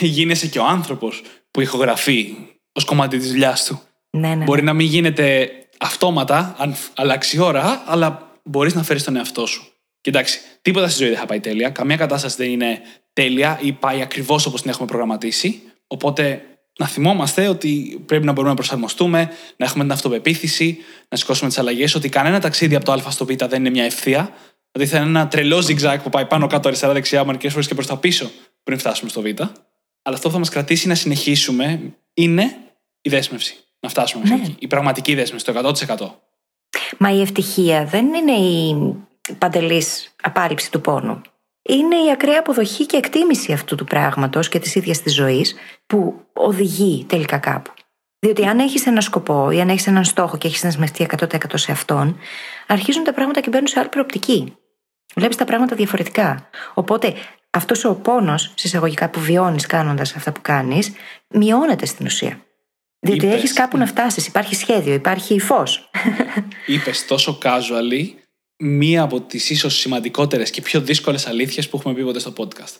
γίνεσαι και ο άνθρωπος που ηχογραφεί ως κομμάτι της δουλειάς του. Ναι, ναι. Μπορεί να μην γίνεται αυτόματα, αν φ- αλλάξει η ώρα, αλλά μπορείς να φέρεις τον εαυτό σου. Και εντάξει, τίποτα στη ζωή δεν θα πάει τέλεια. Καμία κατάσταση δεν είναι τέλεια ή πάει ακριβώς όπως την έχουμε προγραμματίσει. Οπότε να θυμόμαστε ότι πρέπει να μπορούμε να προσαρμοστούμε, να έχουμε την αυτοπεποίθηση, να σηκώσουμε τις αλλαγές, ότι κανένα ταξίδι από το Α στο Β δεν είναι μια ευθεία. Δηλαδή θα είναι ένα τρελό zigzag που πάει πάνω, κάτω, αριστερά, δεξιά, μερικές φορές και προς τα πίσω πριν φτάσουμε στο Β. Αλλά αυτό που θα μας κρατήσει να συνεχίσουμε είναι η δέσμευση. Να φτάσουμε μέχρι Ναι. εκεί. Η πραγματική δέσμευση, το 100%. Μα η ευτυχία δεν είναι η παντελής απάλληψη του πόνου. Είναι η ακραία αποδοχή και εκτίμηση αυτού του πράγματος και της ίδιας της ζωής που οδηγεί τελικά κάπου. Διότι αν έχεις ένα σκοπό ή αν έχεις έναν στόχο και έχεις δεσμευτεί 100% σε αυτόν, αρχίζουν τα πράγματα και μπαίνουν σε άλλη προοπτική. βλέπεις τα πράγματα διαφορετικά. Οπότε αυτός ο πόνος, συσσαγωγικά, που βιώνεις κάνοντας αυτά που κάνεις, μειώνεται στην ουσία. Διότι Είπες. έχεις κάπου να φτάσεις, υπάρχει σχέδιο, υπάρχει φως. Είπες τόσο casually μία από τις ίσως σημαντικότερες και πιο δύσκολες αλήθειες που έχουμε πει ποτέ στο podcast.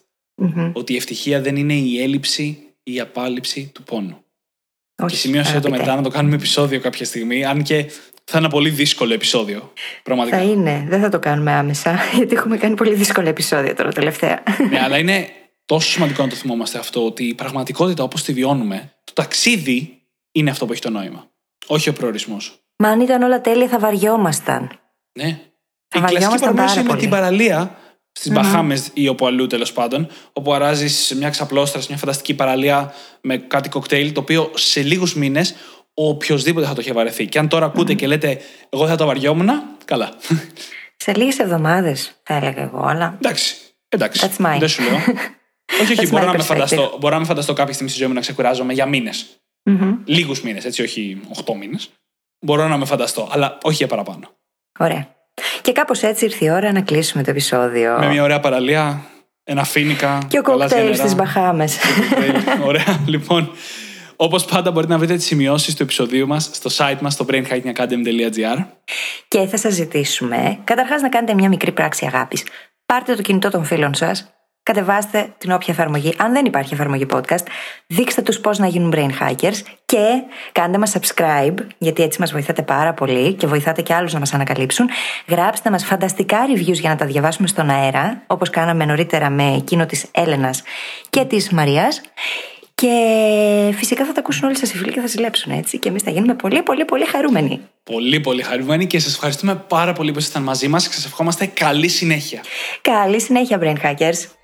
Ότι η ευτυχία δεν είναι η έλλειψη ή η απάλληψη του πόνου. Και σημείωσε το μετά να το κάνουμε επεισόδιο κάποια στιγμή, αν και θα είναι ένα πολύ δύσκολο επεισόδιο. Πραγματικά. Θα είναι, δεν θα το κάνουμε άμεσα, γιατί έχουμε κάνει πολύ δύσκολα επεισόδια τώρα τελευταία. ναι, αλλά είναι τόσο σημαντικό να το θυμόμαστε αυτό, ότι η πραγματικότητα όπως τη βιώνουμε, το ταξίδι είναι αυτό που έχει το νόημα. Όχι ο προορισμός. Μα αν ήταν όλα τέλεια, θα βαριόμασταν. Ναι. Θα η κλασική βαριόμασταν παρομοίωση πάρα είναι πολύ. την παραλία στις Μπαχάμες ή όπου αλλού τέλος πάντων, όπου αράζεις σε μια ξαπλώστρα, σε μια φανταστική παραλία με κάτι κοκτέιλ, το οποίο σε λίγους μήνες οποιοδήποτε θα το είχε βαρεθεί. Και αν τώρα ακούτε και λέτε, Εγώ θα το βαριόμουν, καλά. Σε λίγες εβδομάδες, θα έλεγα εγώ, αλλά. εντάξει. Εντάξει. That's mine. Δεν σου λέω. όχι, όχι. That's Μπορώ my να, με perspective. φανταστώ, μπορώ να με φανταστώ κάποια στιγμή στη ζωή μου να ξεκουράζομαι για μήνες. Μμμ. Λίγους μήνες, έτσι, όχι 8 μήνες. Μπορώ να με φανταστώ, αλλά όχι για παραπάνω. Ωραία. Και κάπως έτσι ήρθε η ώρα να κλείσουμε το επεισόδιο. Με μια ωραία παραλία, ένα φίνικα. Και ο γαλάζια κοκτέιλ νερά. στις Μπαχάμες. Κοκτέιλ. Ωραία. Λοιπόν, όπως πάντα μπορείτε να βρείτε τις σημειώσεις του επεισοδίου μας στο site μας στο brainhackingacademy.gr. και θα σας ζητήσουμε καταρχάς να κάνετε μια μικρή πράξη αγάπης. Πάρτε το κινητό των φίλων σας, κατεβάστε την όποια εφαρμογή. Αν δεν υπάρχει εφαρμογή podcast, δείξτε τους πώς να γίνουν brain hackers και κάντε μας subscribe, γιατί έτσι μας βοηθάτε πάρα πολύ και βοηθάτε και άλλους να μας ανακαλύψουν. Γράψτε μας φανταστικά reviews για να τα διαβάσουμε στον αέρα, όπως κάναμε νωρίτερα με εκείνο της Έλενας και της Μαρίας. Και φυσικά θα τα ακούσουν όλοι σας οι φίλοι και θα ζηλέψουν έτσι. Και εμείς θα γίνουμε πολύ, πολύ, πολύ χαρούμενοι. Πολύ, πολύ χαρούμενοι και σας ευχαριστούμε πάρα πολύ που ήσασταν μαζί μας και σας ευχόμαστε καλή συνέχεια. Καλή συνέχεια, Brain Hackers!